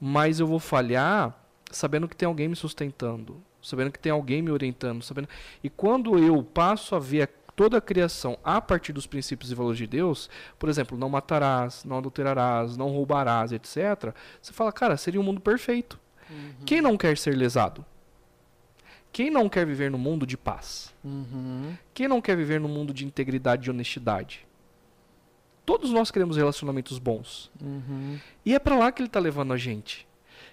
Mas eu vou falhar sabendo que tem alguém me sustentando. Sabendo que tem alguém me orientando. sabendo E quando eu passo a ver a toda a criação a partir dos princípios e valores de Deus, por exemplo, não matarás, não adulterarás, não roubarás, etc. Você fala, cara, seria um mundo perfeito. Uhum. Quem não quer ser lesado? Quem não quer viver no mundo de paz? Uhum. Quem não quer viver no mundo de integridade e honestidade? Todos nós queremos relacionamentos bons. Uhum. E é para lá que ele está levando a gente.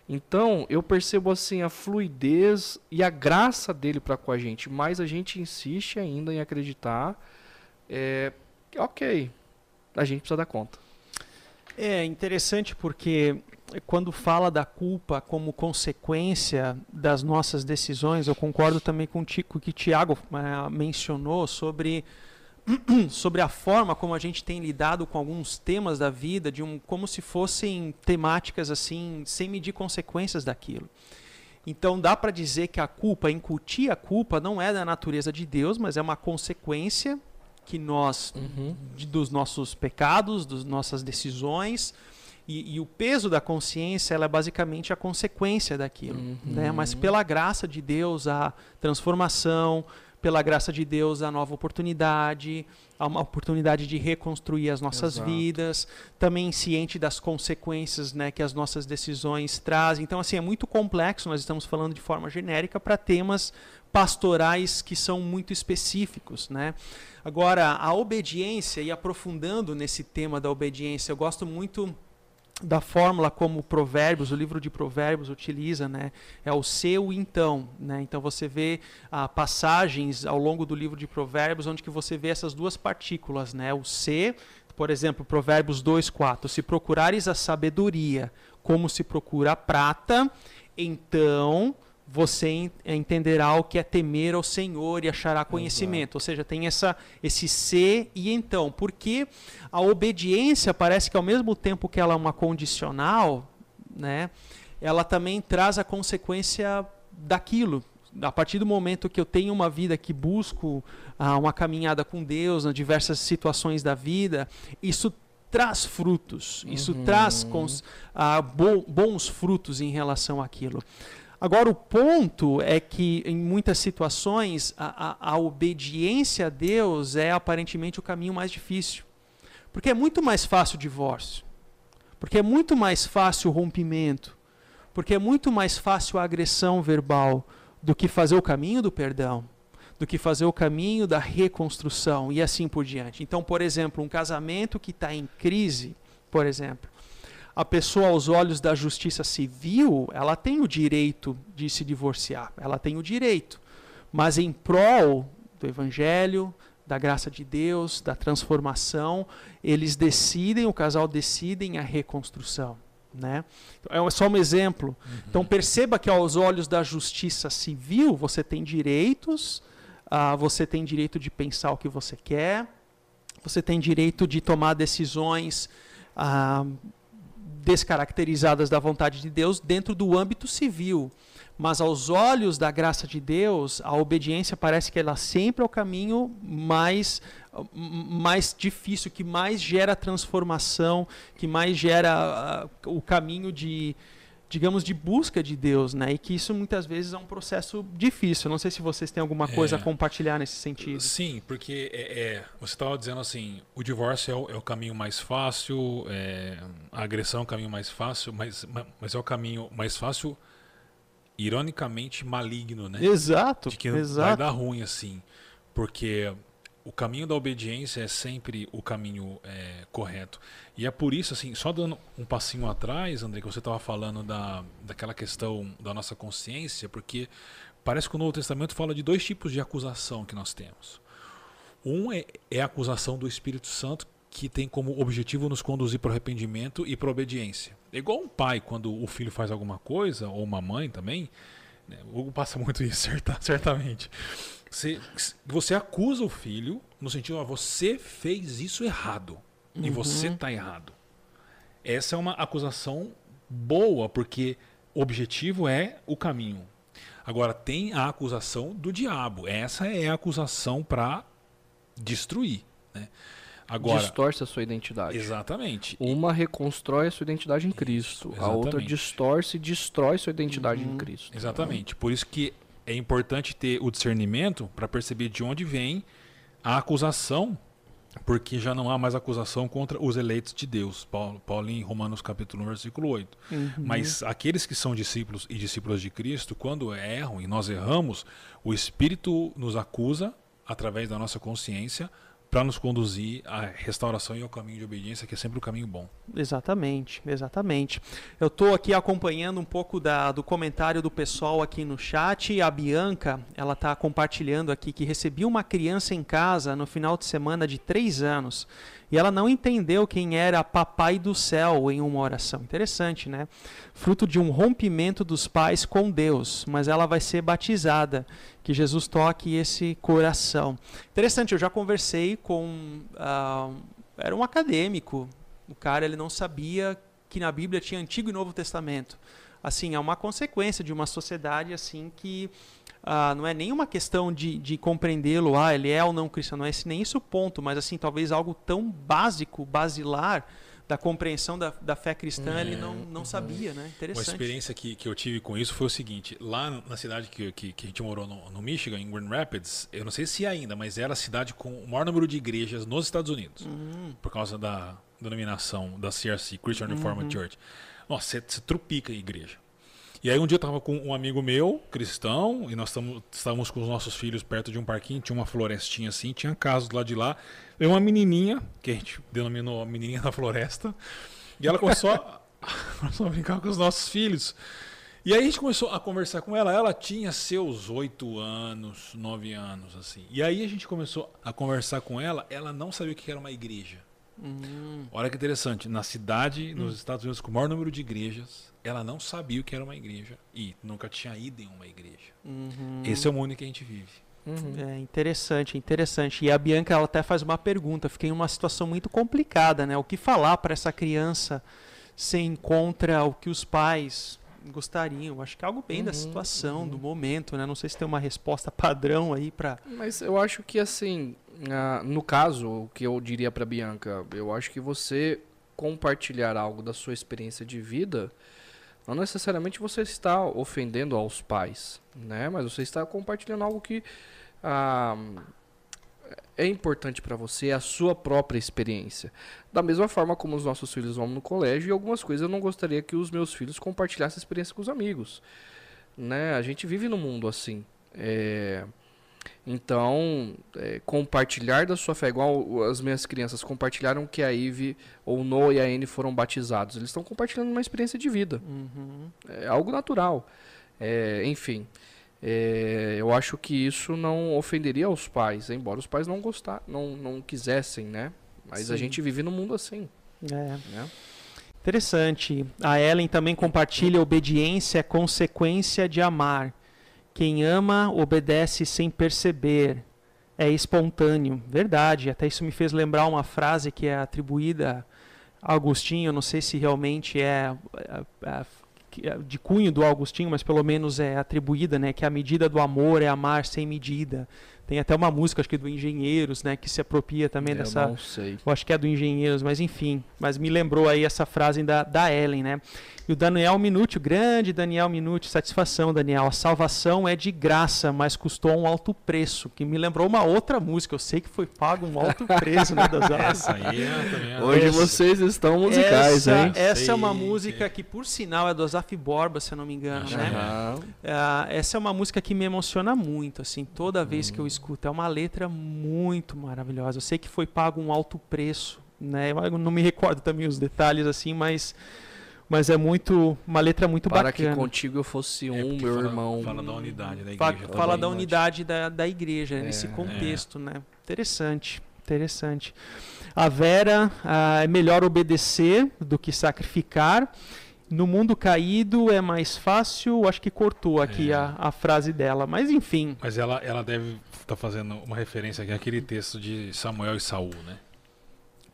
Então, eu percebo assim a fluidez e a graça dele para com a gente, mas a gente insiste ainda em acreditar é, que, ok, a gente precisa dar conta. É interessante porque quando fala da culpa como consequência das nossas decisões, eu concordo também com o que Tiago eh, mencionou sobre sobre a forma como a gente tem lidado com alguns temas da vida, de um como se fossem temáticas assim, sem medir consequências daquilo. Então dá para dizer que a culpa, incutir a culpa, não é da natureza de Deus, mas é uma consequência que nós Uhum. de- dos nossos pecados, das nossas decisões. E, e, o peso da consciência ela é basicamente a consequência daquilo. Uhum. Né? Mas pela graça de Deus, a transformação, pela graça de Deus, a nova oportunidade, a uma oportunidade de reconstruir as nossas Exato. vidas, também ciente das consequências né, que as nossas decisões trazem. Então, assim, é muito complexo, nós estamos falando de forma genérica para temas pastorais que são muito específicos. Né? Agora, a obediência, e aprofundando nesse tema da obediência, eu gosto muito da fórmula como Provérbios, o livro de Provérbios utiliza, né, é o seu então, né? Então você vê ah, passagens ao longo do livro de Provérbios onde que você vê essas duas partículas, né? O se, por exemplo, Provérbios 2:4, se procurares a sabedoria como se procura a prata, então você entenderá o que é temer ao Senhor e achará conhecimento. Exato. Ou seja, tem essa, esse ser e então. Porque a obediência parece que ao mesmo tempo que ela é uma condicional, né, ela também traz a consequência daquilo. A partir do momento que eu tenho uma vida que busco ah, uma caminhada com Deus nas diversas situações da vida, isso traz frutos, isso uhum. traz cons, ah, bons frutos em relação àquilo. Agora, o ponto é que, em muitas situações, a, a, a, obediência a Deus é aparentemente o caminho mais difícil. Porque é muito mais fácil o divórcio. Porque é muito mais fácil o rompimento. Porque é muito mais fácil a agressão verbal do que fazer o caminho do perdão. Do que fazer o caminho da reconstrução e assim por diante. Então, por exemplo, um casamento que está em crise, por exemplo, a pessoa, aos olhos da justiça civil, ela tem o direito de se divorciar, ela tem o direito. Mas em prol do evangelho, da graça de Deus, da transformação, eles decidem, o casal decidem a reconstrução. Né? Então, é só um exemplo. Uhum. Então perceba que aos olhos da justiça civil você tem direitos, uh, você tem direito de pensar o que você quer, você tem direito de tomar decisões uh, descaracterizadas da vontade de Deus dentro do âmbito civil. Mas aos olhos da graça de Deus, a obediência parece que ela sempre é o caminho mais mais difícil, que mais gera transformação, que mais gera uh, o caminho de digamos, de busca de Deus, né? E que isso muitas vezes é um processo difícil. Não sei se vocês têm alguma coisa é, a compartilhar nesse sentido. Sim, porque é, é você estava dizendo assim, o divórcio é o, é o caminho mais fácil, é, a agressão é o caminho mais fácil, mas, mas é o caminho mais fácil, ironicamente maligno, né? Exato. De que exato. vai dar ruim assim, porque o caminho da obediência é sempre o caminho é, correto. E é por isso, assim, só dando um passinho atrás, André, que você estava falando da, daquela questão da nossa consciência, porque parece que o Novo Testamento fala de dois tipos de acusação que nós temos. Um é, é a acusação do Espírito Santo, que tem como objetivo nos conduzir para o arrependimento e para a obediência. É igual um pai, quando o filho faz alguma coisa, ou uma mãe também, né? o Hugo passa muito isso, certamente. Você, você acusa o filho no sentido, ó, você fez isso errado uhum. e você está errado. Essa é uma acusação boa, porque o objetivo é o caminho. Agora, tem a acusação do diabo. Essa é a acusação para destruir. Né? Agora, distorce a sua identidade. Exatamente. Uma reconstrói a sua identidade em Cristo. Isso, a outra distorce e destrói sua identidade uhum. em Cristo. Exatamente. Por isso que é importante ter o discernimento para perceber de onde vem a acusação, porque já não há mais acusação contra os eleitos de Deus. Paulo, Paulo em Romanos capítulo 1, versículo 8. Uhum. Mas aqueles que são discípulos e discípulas de Cristo, quando erram e nós erramos, o Espírito nos acusa através da nossa consciência para nos conduzir à restauração e ao caminho de obediência, que é sempre o caminho bom. Exatamente, exatamente. Eu estou aqui acompanhando um pouco da, do comentário do pessoal aqui no chat. A Bianca, ela está compartilhando aqui que recebia uma criança em casa no final de semana de três anos e ela não entendeu quem era Papai do Céu em uma oração. Interessante, né? Fruto de um rompimento dos pais com Deus, mas ela vai ser batizada. Que Jesus toque esse coração. Interessante, eu já conversei com. Uh, era um acadêmico. O cara ele não sabia que na Bíblia tinha Antigo e Novo Testamento. Assim, é uma consequência de uma sociedade assim que ah, não é nenhuma questão de, de compreendê-lo, ah, ele é ou não cristão, não é esse, nem isso o ponto, mas assim, talvez algo tão básico, basilar, da compreensão da, da fé cristã, ele não, não sabia, né? Uma Interessante. experiência que, que eu tive com isso foi o seguinte: lá na cidade que, que, que a gente morou no, no Michigan, em Grand Rapids, eu não sei se é ainda, mas era a cidade com o maior número de igrejas nos Estados Unidos, Hum, por causa da denominação da CRC, Christian Reformed Church. Nossa, você, você trupica a igreja. E aí um dia eu tava com um amigo meu, cristão, e nós tamo, estávamos com os nossos filhos perto de um parquinho, tinha uma florestinha assim, tinha casas do lado de lá. Veio uma menininha, que a gente denominou a menininha da floresta, e ela começou a, começou a brincar com os nossos filhos. E aí a gente começou a conversar com ela. Ela tinha seus oito anos, nove anos, assim. E aí a gente começou a conversar com ela. Ela não sabia o que era uma igreja. hum, Olha que interessante. Na cidade, nos Estados Unidos, com o maior número de igrejas, ela não sabia o que era uma igreja. E nunca tinha ido em uma igreja. uhum. Esse é o mundo que a gente vive. Uhum. É interessante, interessante. E a Bianca ela até faz uma pergunta. Fiquei em uma situação muito complicada, né? O que falar para essa criança se encontra o que os pais gostariam? Acho que é algo bem da Uhum, situação, uhum. do momento, né? Não sei se tem uma resposta padrão aí para. Mas eu acho que assim, ah, no caso, o que eu diria pra Bianca, eu acho que você compartilhar algo da sua experiência de vida, não necessariamente você está ofendendo aos pais, né? Mas você está compartilhando algo que ah, é importante pra você, é a sua própria experiência. Da mesma forma como os nossos filhos vão no colégio, e algumas coisas eu não gostaria que os meus filhos compartilhassem a experiência com os amigos. Né? A gente vive num mundo assim. É, Então, é, compartilhar da sua fé, igual as minhas crianças compartilharam que a Ive, ou Noah e a Anne foram batizados. Eles estão compartilhando uma experiência de vida. Uhum. É algo natural. É, enfim, é, eu acho que isso não ofenderia os pais, embora os pais não gostar, não, não quisessem, né? Mas a Sim. gente vive num mundo assim, É. né? Interessante. A Ellen também compartilha obediência é consequência de amar. Quem ama obedece sem perceber. É espontâneo. Verdade. Até isso me fez lembrar uma frase que é atribuída a Agostinho. Não sei se realmente é, é, é, é de cunho do Agostinho, mas pelo menos é atribuída, né? Que a medida do amor é amar sem medida. Tem até uma música, acho que do Engenheiros, né? Que se apropria também eu dessa, não sei. eu acho que é do Engenheiros, mas enfim. Mas me lembrou aí essa frase da, da Ellen, né? E o Daniel Minuti, o grande Daniel Minuti, satisfação, Daniel. A salvação é de graça, mas custou um alto preço. Que me lembrou uma outra música. Eu sei que foi pago um alto preço, né, das Essa aí é também é- Hoje Essa- vocês estão musicais, essa, hein? Essa é uma Sei música que- que, por sinal, é do Azaf Borba, se eu não me engano, né? é. Ah, essa é uma música que me emociona muito, assim, toda vez Hum. que eu escuto. É uma letra muito maravilhosa. Eu sei que foi pago um alto preço, né? Eu não me recordo também os detalhes, assim, mas, mas é muito uma letra muito Para bacana. que contigo eu fosse É um, porque meu fala- irmão. Fala da unidade da igreja. fala da também. unidade da, da igreja, É, nesse é. contexto, né? Interessante, interessante. A Vera, ah, é melhor obedecer do que sacrificar. No mundo caído é mais fácil, acho que cortou aqui É. a, a frase dela, mas enfim. Mas ela, ela deve estar fazendo uma referência aqui àquele texto de Samuel e Saul, né?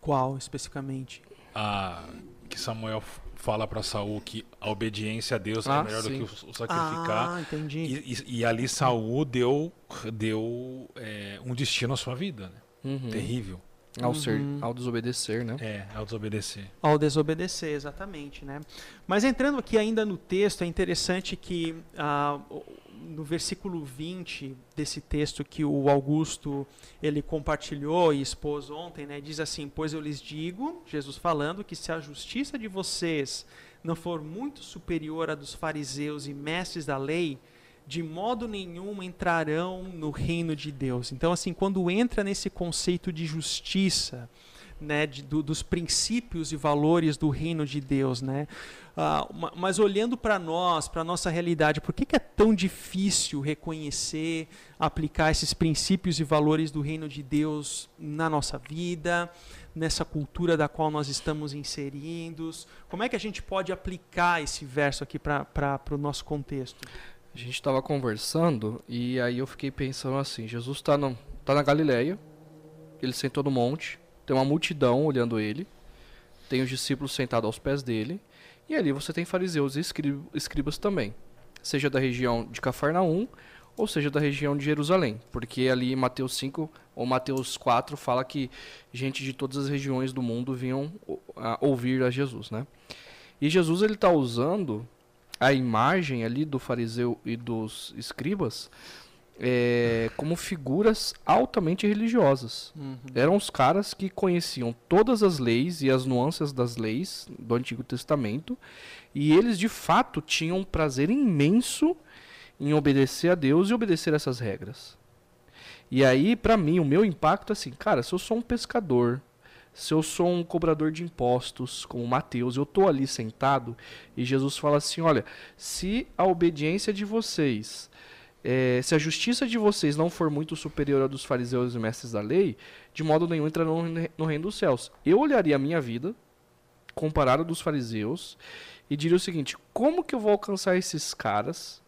Qual especificamente? A, que Samuel fala para Saul que a obediência a Deus Ah, é melhor sim. do que o, o sacrificar. Ah, entendi. E, e- e ali Saul deu, deu é, um destino à sua vida, né? Uhum. Terrível. Ao, ser, Uhum. ao desobedecer, né? É, ao desobedecer. Ao desobedecer, exatamente, né? Mas entrando aqui ainda no texto, é interessante que ah, o- no versículo 20 desse texto que o Augusto ele compartilhou e expôs ontem, né? Diz assim: "Pois eu lhes digo, Jesus falando, que se a justiça de vocês não for muito superior à dos fariseus e mestres da lei, de modo nenhum entrarão no reino de Deus. Então, assim, quando entra nesse conceito de justiça, né, de- do- dos princípios e valores do reino de Deus, né? Ah, ma- mas olhando para nós, para nossa realidade, por que, que é tão difícil reconhecer, aplicar esses princípios e valores do reino de Deus na nossa vida, nessa cultura da qual nós estamos inseridos? Como é que a gente pode aplicar esse verso aqui para o nosso contexto? A gente estava conversando e aí eu fiquei pensando assim, Jesus está tá na Galileia, ele sentou no monte, tem uma multidão olhando ele, tem os discípulos sentados aos pés dele, e ali você tem fariseus e escri- escribas também, seja da região de Cafarnaum ou seja, da região de Jerusalém, porque ali em Mateus 5 ou Mateus 4 fala que gente de todas as regiões do mundo vinham a ouvir a Jesus, né? E Jesus ele está usando a imagem ali do fariseu e dos escribas é, como figuras altamente religiosas. Uhum. Eram os caras que conheciam todas as leis e as nuances das leis do Antigo Testamento, e eles de fato tinham um prazer imenso em obedecer a Deus e obedecer essas regras. E aí, para mim, o meu impacto é assim, cara, se eu sou um pescador, se eu sou um cobrador de impostos, como Mateus, eu tô ali sentado e Jesus fala assim: olha, se a obediência de vocês é, se a justiça de vocês não for muito superior à dos fariseus e mestres da lei, de modo nenhum entrarão no reino dos céus. Eu olharia a minha vida, comparada dos fariseus, e diria o seguinte: como que eu vou alcançar esses caras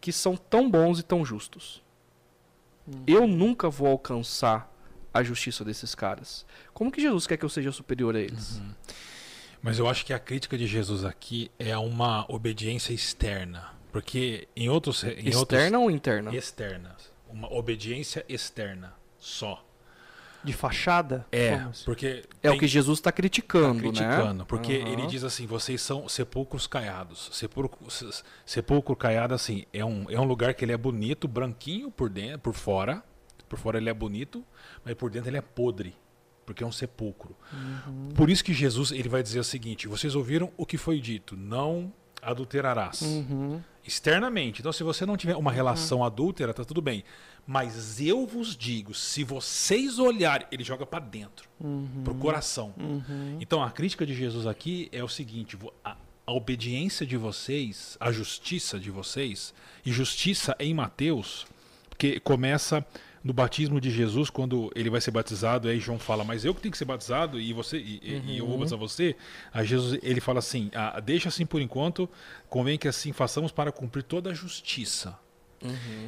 que são tão bons e tão justos? Eu nunca vou alcançar a justiça desses caras. Como que Jesus quer que eu seja superior a eles? Mas eu acho que a crítica de Jesus aqui é uma obediência externa. Porque em outros. Em Externa ou outros, interna? Externa. Uma obediência externa. Só. De fachada? É, Como assim? porque. É tem- o que Jesus está criticando, tá criticando, né? porque Aham. ele diz assim: vocês são sepulcros caiados. Sepulcro, se- sepulcro caiado, assim, é um, é um lugar que ele é bonito, branquinho por dentro, por fora. Por fora ele é bonito, mas por dentro ele é podre, porque é um sepulcro. Por isso que Jesus ele vai dizer o seguinte: vocês ouviram o que foi dito, não adulterarás. Uhum. Externamente. Então, se você não tiver uma relação adúltera, tá tudo bem. Mas eu vos digo, se vocês olharem, ele joga para dentro, pro coração. Então, a crítica de Jesus aqui é o seguinte: a, a obediência de vocês, a justiça de vocês, e justiça em Mateus, porque começa no batismo de Jesus, quando ele vai ser batizado, aí João fala, mas eu que tenho que ser batizado e você e, e- e eu vou batizar você. Aí Jesus ele fala assim, ah, deixa assim por enquanto, convém que assim façamos para cumprir toda a justiça.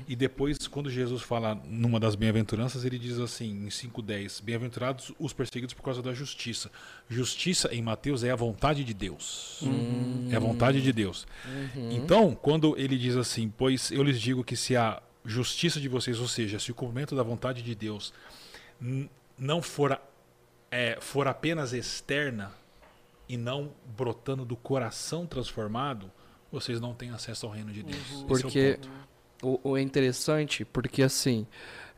E depois, quando Jesus fala numa das bem-aventuranças, ele diz assim, em 5.10, bem-aventurados os perseguidos por causa da justiça. Justiça em Mateus é a vontade de Deus. É a vontade de Deus. Então, quando ele diz assim, pois eu lhes digo que se a justiça de vocês, ou seja, se o cumprimento da vontade de Deus não for, é, for apenas externa e não brotando do coração transformado, vocês não têm acesso ao reino de Deus. É o Porque ponto. o, o é interessante, porque assim,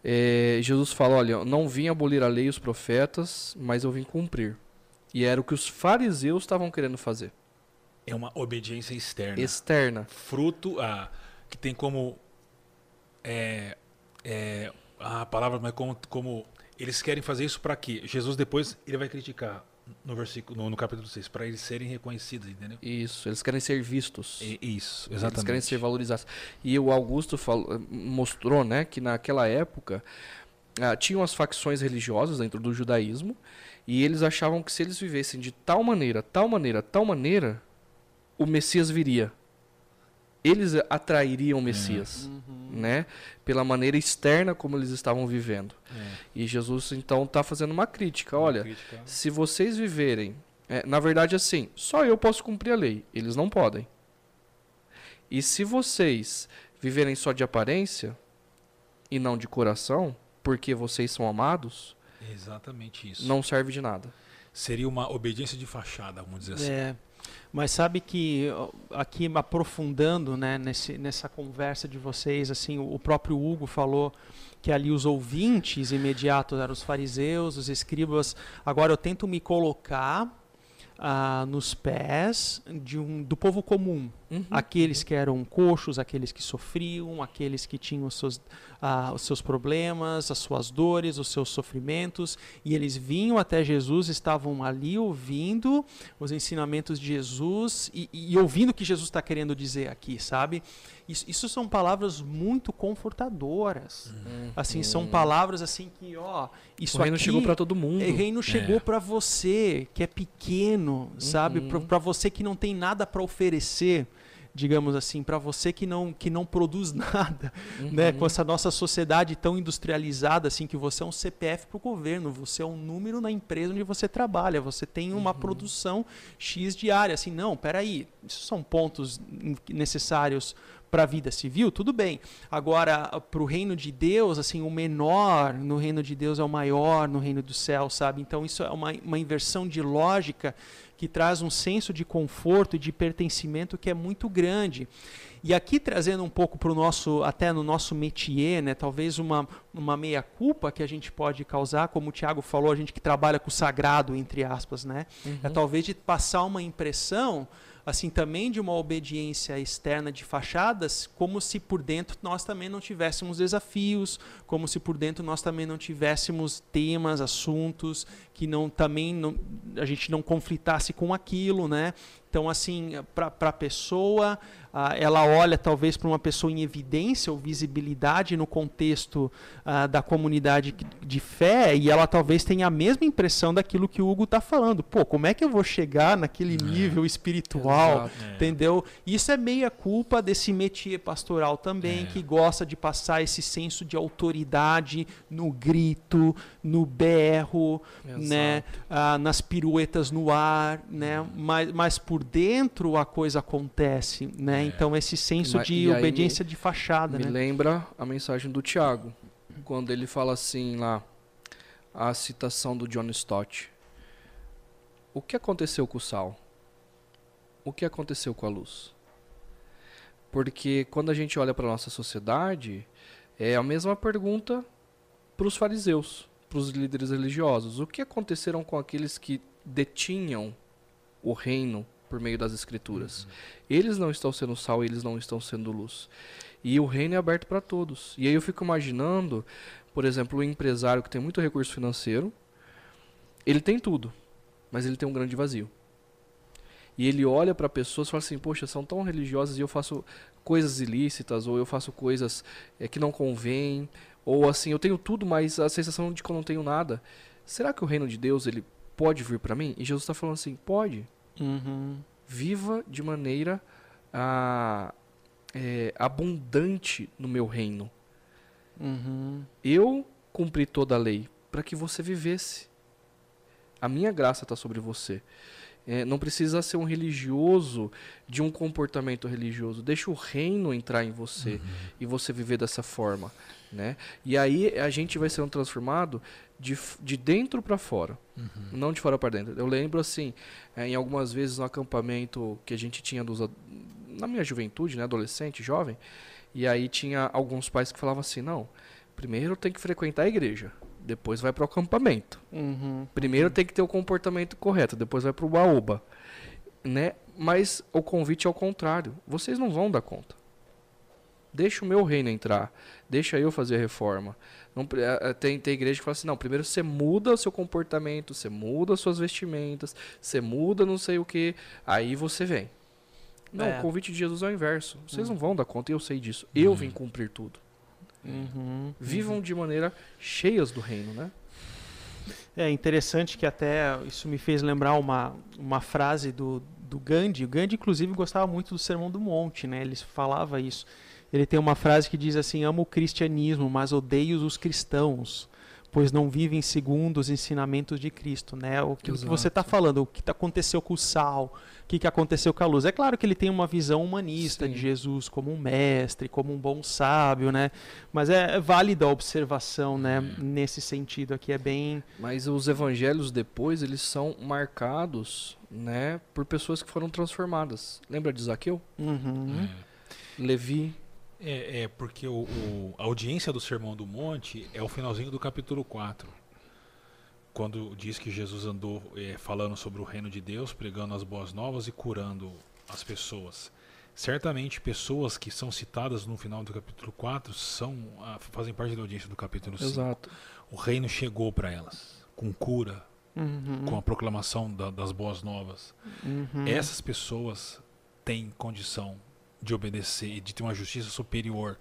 é, Jesus fala, olha, eu não vim abolir a lei e os profetas, mas eu vim cumprir. E era o que os fariseus estavam querendo fazer. é uma obediência externa. Externa. fruto ah, que tem como é, é, a palavra mas como, como eles querem fazer isso para quê? Jesus depois ele vai criticar no versículo no, no capítulo 6 para eles serem reconhecidos, entendeu? Isso, eles querem ser vistos. E- isso, Eles exatamente. querem ser valorizados. E o Augusto falou- mostrou né, que naquela época ah, tinham as facções religiosas dentro do judaísmo e eles achavam que se eles vivessem de tal maneira, tal maneira, tal maneira, o Messias viria. Eles atrairiam o Messias, né? Pela maneira externa como eles estavam vivendo. É, E Jesus então está fazendo uma crítica. Olha, crítica. se vocês viverem, é, na verdade assim, só eu posso cumprir a lei, eles não podem. E se vocês viverem só de aparência e não de coração, porque vocês são amados, Exatamente isso. não serve de nada. Seria uma obediência de fachada, vamos dizer assim. É, mas sabe que aqui aprofundando, né, nesse, nessa conversa de vocês, assim, o, o próprio Hugo falou que ali os ouvintes imediatos eram os fariseus, os escribas. Agora eu tento me colocar ah, nos pés de um, do povo comum, aqueles que eram coxos, aqueles que sofriam, aqueles que tinham os seus, ah, os seus problemas, as suas dores, os seus sofrimentos, e eles vinham até Jesus, estavam ali ouvindo os ensinamentos de Jesus e, e ouvindo o que Jesus está querendo dizer aqui, sabe? Isso, isso são palavras muito confortadoras. Assim, são palavras assim que, ó, isso o reino aqui chegou para todo mundo. o reino chegou É. para você, que é pequeno, sabe? Uhum. Para você que não tem nada para oferecer, digamos assim, para você que não que não produz nada, né? Uhum. Com essa nossa sociedade tão industrializada assim que você é um CPF para o governo, você é um número na empresa onde você trabalha, você tem uma Uhum. produção X diária, assim, não, peraí, isso são pontos necessários para a vida civil, tudo bem. Agora, para o reino de Deus, assim, o menor no reino de Deus é o maior no reino do céu, sabe? Então, isso é uma, uma inversão de lógica que traz um senso de conforto e de pertencimento que é muito grande. E aqui trazendo um pouco para o nosso, até no nosso métier, né, talvez uma, uma meia-culpa que a gente pode causar, como o Tiago falou, a gente que trabalha com o sagrado, entre aspas, né? Uhum. É talvez de passar uma impressão assim também de uma obediência externa de fachadas, como se por dentro nós também não tivéssemos desafios, como se por dentro nós também não tivéssemos temas, assuntos que não também não, a gente não conflitasse com aquilo, né? Então, assim, para a pessoa, ah, ela olha talvez para uma pessoa em evidência ou visibilidade no contexto ah, da comunidade de fé e ela talvez tenha a mesma impressão daquilo que o Hugo está falando. Pô, como é que eu vou chegar naquele é. nível espiritual? Exato. Entendeu? Isso é meia culpa desse métier pastoral também, é. que gosta de passar esse senso de autoridade no grito, no berro, né? Ah, nas piruetas no ar, né? Uhum. Mas, mas por por dentro a coisa acontece, né? É. Então esse senso de obediência me, de fachada, me né? lembra a mensagem do Tiago, quando ele fala assim lá, a citação do John Stott. O que aconteceu com o sal? O que aconteceu com a luz? Porque quando a gente olha para a nossa sociedade, é a mesma pergunta para os fariseus, para os líderes religiosos. O que aconteceram com aqueles que detinham o reino por meio das escrituras. Uhum. Eles não estão sendo sal, eles não estão sendo luz. E o reino é aberto para todos. E aí eu fico imaginando, por exemplo, um empresário que tem muito recurso financeiro, ele tem tudo, mas ele tem um grande vazio. E ele olha para pessoas e fala assim: Poxa, são tão religiosas e eu faço coisas ilícitas, ou eu faço coisas é, que não convêm, ou assim, eu tenho tudo, mas a sensação de que eu não tenho nada. Será que o reino de Deus ele pode vir para mim? E Jesus está falando assim: Pode. Uhum. Viva de maneira ah, é, abundante no meu reino. Uhum. Eu cumpri toda a lei para que você vivesse. A minha graça está sobre você. É, não precisa ser um religioso de um comportamento religioso. Deixa o reino entrar em você uhum. e você viver dessa forma. Né? E aí a gente vai sendo transformado de, de dentro para fora, uhum. não de fora para dentro. Eu lembro assim, é, em algumas vezes no acampamento que a gente tinha dos, na minha juventude, né, adolescente, jovem, e aí tinha alguns pais que falavam assim, não, primeiro tem que frequentar a igreja, depois vai para o acampamento. Uhum. Primeiro tem que ter o comportamento correto, depois vai para o baúba, né? Mas o convite é o contrário. Vocês não vão dar conta. Deixa o meu reino entrar. Deixa eu fazer a reforma. Não, é, é, tem, tem igreja que fala assim, não, primeiro você muda o seu comportamento, você muda as suas vestimentas, você muda não sei o que, aí você vem. Não, é. o convite de Jesus é o inverso. Vocês uhum. não vão dar conta, eu sei disso. Eu vim cumprir tudo. Uhum. Vivam uhum. de maneira cheias do reino, né? É interessante que até isso me fez lembrar uma, uma frase do, do Gandhi. O Gandhi, inclusive, gostava muito do Sermão do Monte, né? Ele falava isso ele tem uma frase que diz assim: Amo o cristianismo, mas odeio os cristãos, pois não vivem segundo os ensinamentos de Cristo. Né? O que, que você está falando, o que aconteceu com o sal, o que, que aconteceu com a luz. É claro que ele tem uma visão humanista Sim. de Jesus como um mestre, como um bom sábio, né? mas é, é válida a observação né? É. nesse sentido aqui. É bem. Mas os evangelhos depois eles são marcados né, por pessoas que foram transformadas. Lembra de Zaqueu? Uhum. É. Levi, é, é porque o, o, a audiência do Sermão do Monte é o finalzinho do capítulo 4. Quando diz que Jesus andou é, falando sobre o reino de Deus, pregando as boas novas e curando as pessoas. Certamente, pessoas que são citadas no final do capítulo 4 são, fazem parte da audiência do capítulo 5. Exato. O reino chegou para elas, com cura, uhum. com a proclamação da, das boas novas. Uhum. Essas pessoas têm condição de obedecer e de ter uma justiça superior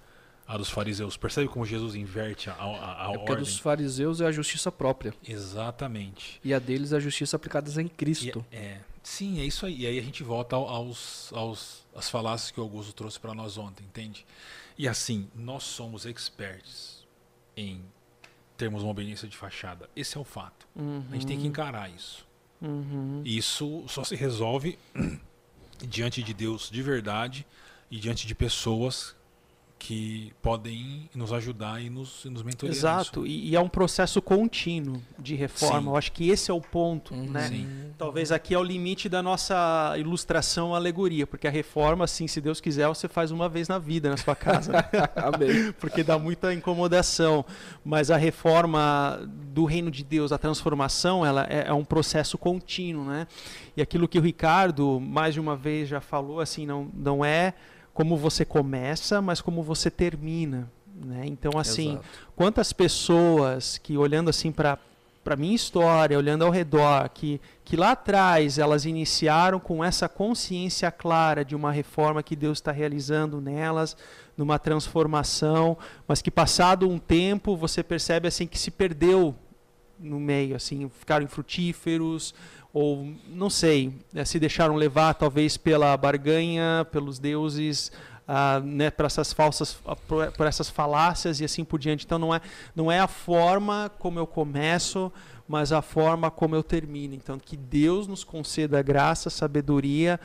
à dos fariseus. Percebe como Jesus inverte a, a, a é porque ordem? a dos fariseus é a justiça própria. Exatamente. E a deles é a justiça aplicada em Cristo. E, é, sim, é isso aí. E aí a gente volta aos, aos as falácias que o Augusto trouxe para nós ontem, entende? E assim, nós somos experts em termos uma obediência de fachada. Esse é o fato. Uhum. A gente tem que uhum. encarar isso. Uhum. Isso só se resolve diante de Deus de verdade e diante de pessoas que podem nos ajudar e nos, e nos mentorear. Exato, e, e, é um processo contínuo de reforma. Sim. Eu acho que esse é o ponto, Uhum. né? Sim. Talvez aqui é o limite da nossa ilustração, alegoria, porque a reforma, assim, se Deus quiser, você faz uma vez na vida na sua casa? Amém. porque dá muita incomodação. Mas a reforma do reino de Deus, a transformação, ela é, é um processo contínuo, né? E aquilo que o Ricardo mais de uma vez já falou, assim, não, não é como você começa, mas como você termina, né? Então, assim, Exato. quantas pessoas que olhando assim para para minha história, olhando ao redor, que que lá atrás elas iniciaram com essa consciência clara de uma reforma que Deus está realizando nelas, numa transformação, mas que passado um tempo você percebe assim que se perdeu no meio, assim, ficaram infrutíferos ou não sei, eh, se deixaram levar talvez pela barganha, pelos deuses, ah, né, por essas falsas, ah, por, essas falácias e assim por diante. Então não é, não é a forma como eu começo, mas a forma como eu termino. Então que Deus nos conceda graça, sabedoria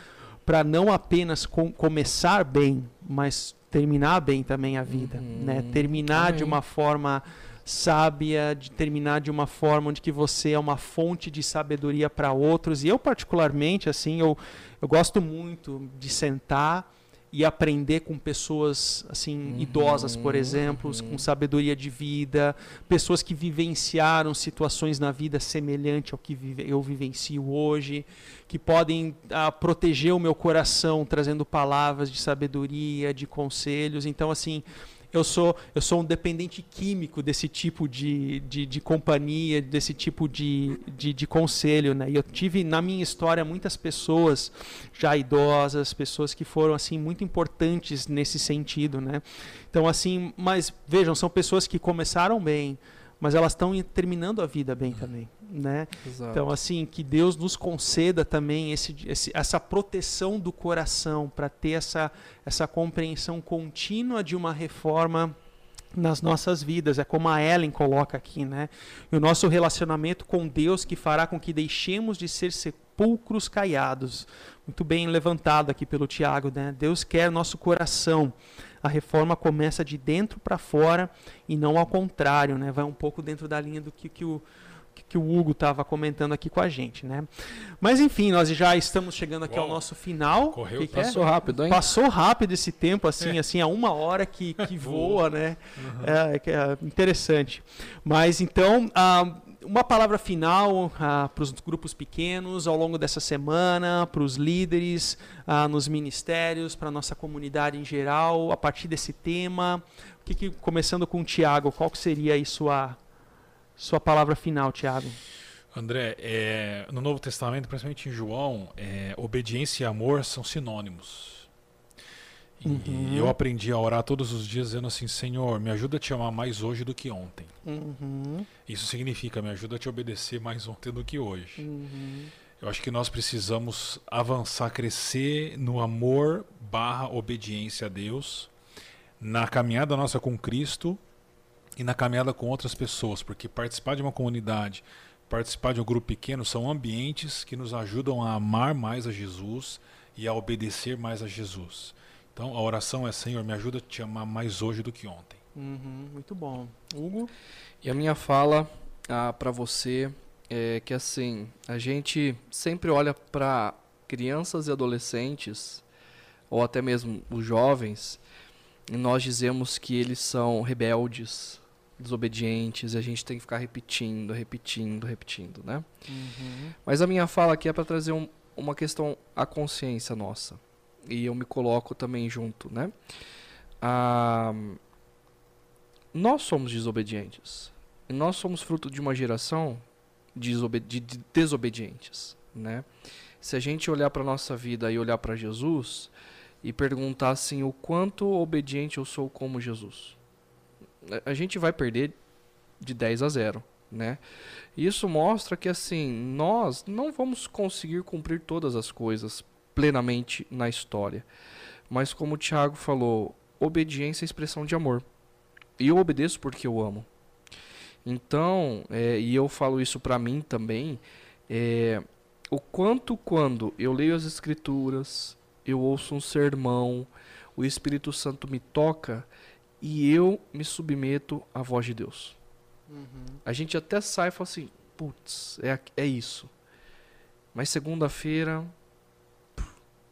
para não apenas com, começar bem, mas terminar bem também a vida, Uhum. né? Terminar de Amém. uma forma sábia, de terminar de uma forma onde que você é uma fonte de sabedoria para outros. E eu particularmente, assim, eu, eu gosto muito de sentar e aprender com pessoas assim Uhum, idosas, por exemplo, uhum. com sabedoria de vida, pessoas que vivenciaram situações na vida semelhante ao que vive- eu vivencio hoje, que podem ah, proteger o meu coração trazendo palavras de sabedoria, de conselhos. Então, assim, eu sou, eu sou um dependente químico desse tipo de, de, de companhia, desse tipo de, de, de conselho, né? E eu tive na minha história muitas pessoas já idosas, pessoas que foram assim muito importantes nesse sentido, né? Então assim, mas vejam, são pessoas que começaram bem, mas elas estão terminando a vida bem também, né? Exato. Então, assim, que Deus nos conceda também esse, esse- essa proteção do coração para ter essa, essa compreensão contínua de uma reforma nas nossas vidas. É como a Ellen coloca aqui, né? E o nosso relacionamento com Deus que fará com que deixemos de ser sepulcros caiados. Muito bem levantado aqui pelo Tiago, né? Deus quer nosso coração. A reforma começa de dentro para fora e não ao contrário, né? Vai um pouco dentro da linha do que, que o que o Hugo estava comentando aqui com a gente, né? Mas enfim, nós já estamos chegando aqui ao Uau. nosso final. Correu, Que que é? Passou rápido, hein? Passou rápido esse tempo, assim, É. assim, a uma hora que, que Voa. né? É, que é interessante. Mas então, uma palavra final para os grupos pequenos ao longo dessa semana, para os líderes nos ministérios, para a nossa comunidade em geral, a partir desse tema. O que que- começando com o Tiago, qual que seria aí sua, sua palavra final, Tiago? André, é, no Novo Testamento, principalmente em João, é, obediência e amor são sinônimos. E Uhum. eu aprendi a orar todos os dias dizendo assim: Senhor, me ajuda a te amar mais hoje do que ontem. Uhum, Isso significa me ajuda a te obedecer mais ontem do que hoje. uhum, Eu acho que nós precisamos avançar, crescer no amor barra obediência a Deus, na caminhada nossa com Cristo e na caminhada com outras pessoas, porque participar de uma comunidade, participar de um grupo pequeno são ambientes que nos ajudam a amar mais a Jesus e a obedecer mais a Jesus. Então a oração é Senhor, me ajuda a te amar mais hoje do que ontem. uhum, muito bom. Hugo? E a minha fala ah, para você é que assim, a gente sempre olha para crianças e adolescentes, ou até mesmo os jovens, e nós dizemos que eles são rebeldes, desobedientes, e a gente tem que ficar repetindo, repetindo, repetindo, né? Uhum, Mas a minha fala aqui é para trazer um- uma questão à consciência nossa. E eu me coloco também junto, né? Ah, nós somos desobedientes. E nós somos fruto de uma geração desobe- de de desobedientes, né? Se a gente olhar para nossa vida e olhar para Jesus e perguntar assim, o quanto obediente eu sou como Jesus, a- gente vai perder de 10 a 0, né? Isso mostra que assim, nós não vamos conseguir cumprir todas as coisas plenamente na história. Mas como o Tiago falou, obediência é expressão de amor. E eu obedeço porque eu amo. Então, é, e eu falo isso pra mim também, é, o quanto quando eu leio as escrituras, eu ouço um sermão, o Espírito Santo me toca e eu me submeto à voz de Deus. Uhum. A gente até sai e fala assim, putz, é, é isso. Mas segunda-feira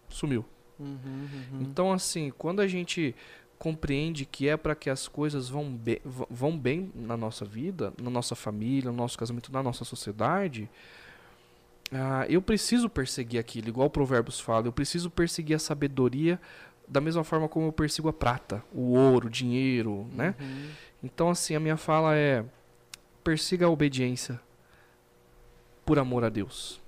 sumiu. Uhum, uhum. Então, assim, quando a gente compreende que é para que as coisas vão bem, vão bem na nossa vida, na nossa família, no nosso casamento, na nossa sociedade, uh, eu preciso perseguir aquilo, igual o Provérbios fala, eu preciso perseguir a sabedoria da mesma forma como eu persigo a prata, o ouro, o dinheiro, né? Uhum. Então, assim, a minha fala é: persiga a obediência por amor a Deus.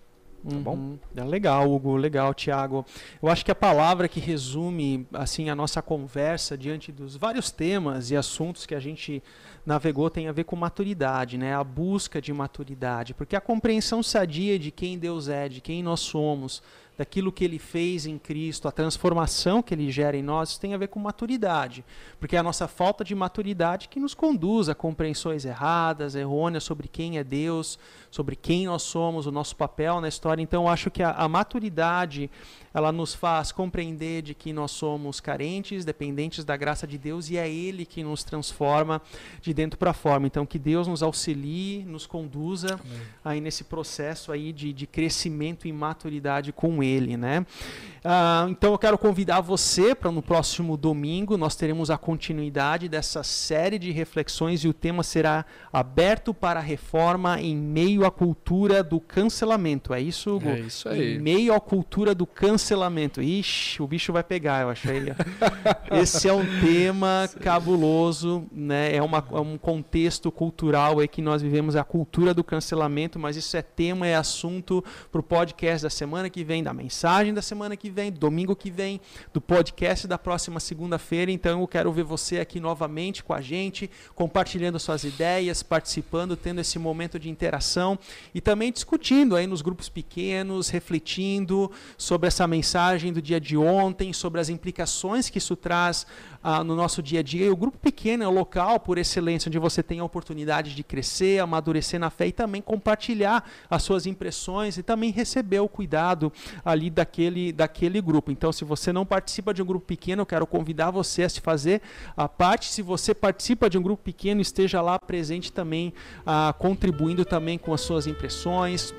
Tá bom? Uhum. É legal, Hugo, legal, Tiago. Eu acho que a palavra que resume assim a nossa conversa diante dos vários temas e assuntos que a gente navegou tem a ver com maturidade, né? A busca de maturidade, porque a compreensão sadia de quem Deus é, de quem nós somos, daquilo que ele fez em Cristo, a transformação que ele gera em nós, isso tem a ver com maturidade. Porque é a nossa falta de maturidade que nos conduz a compreensões erradas, errôneas sobre quem é Deus, sobre quem nós somos, o nosso papel na história. Então, eu acho que a, a maturidade ela nos faz compreender de que nós somos carentes, dependentes da graça de Deus e é Ele que nos transforma de dentro para fora. Então, que Deus nos auxilie, nos conduza Amém. aí nesse processo aí de, de crescimento e maturidade com Ele, né? Ah, então, eu quero convidar você para no próximo domingo nós teremos a continuidade dessa série de reflexões e o tema será aberto para a reforma em meio à cultura do cancelamento. É isso, Hugo? É isso aí. Em meio à cultura do cancelamento. Ixi, o bicho vai pegar, eu acho. Ele. Esse é um tema cabuloso, né? É, uma, é um contexto cultural aí que nós vivemos, a cultura do cancelamento, mas isso é tema, é assunto para o podcast da semana que vem, da mensagem da semana que vem, domingo que vem, do podcast da próxima segunda-feira. Então eu quero ver você aqui novamente com a gente, compartilhando suas ideias, participando, tendo esse momento de interação e também discutindo aí nos grupos pequenos, refletindo sobre essa mensagem do dia de ontem, sobre as implicações que isso traz ah, no nosso dia a dia. E o grupo pequeno é o local por excelência onde você tem a oportunidade de crescer, amadurecer na fé e também compartilhar as suas impressões e também receber o cuidado ali daquele, daquele grupo. Então, se você não participa de um grupo pequeno, eu quero convidar você a se fazer a parte. Se você participa de um grupo pequeno, esteja lá presente também, ah, contribuindo também com as suas impressões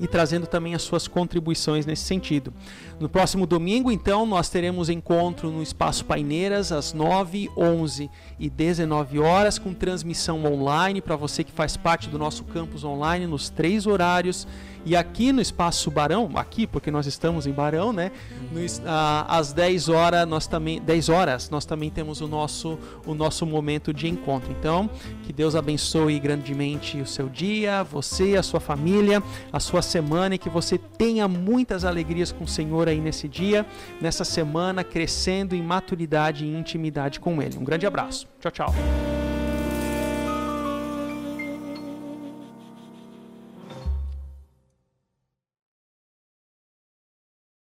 e trazendo também as suas contribuições nesse sentido. No próximo domingo, então, nós teremos encontro no Espaço Paineiras às 9, 11 e 19 horas, com transmissão online para você que faz parte do nosso campus online nos três horários. E aqui no Espaço Barão, aqui porque nós estamos em Barão, né? No, ah, às 10 horas nós também 10 horas nós também temos o nosso o nosso momento de encontro. Então, que Deus abençoe grandemente o seu dia, você, a sua família, a sua semana e que você tenha muitas alegrias com o Senhor aí nesse dia, nessa semana, crescendo em maturidade e intimidade com ele. Um grande abraço. Tchau, tchau.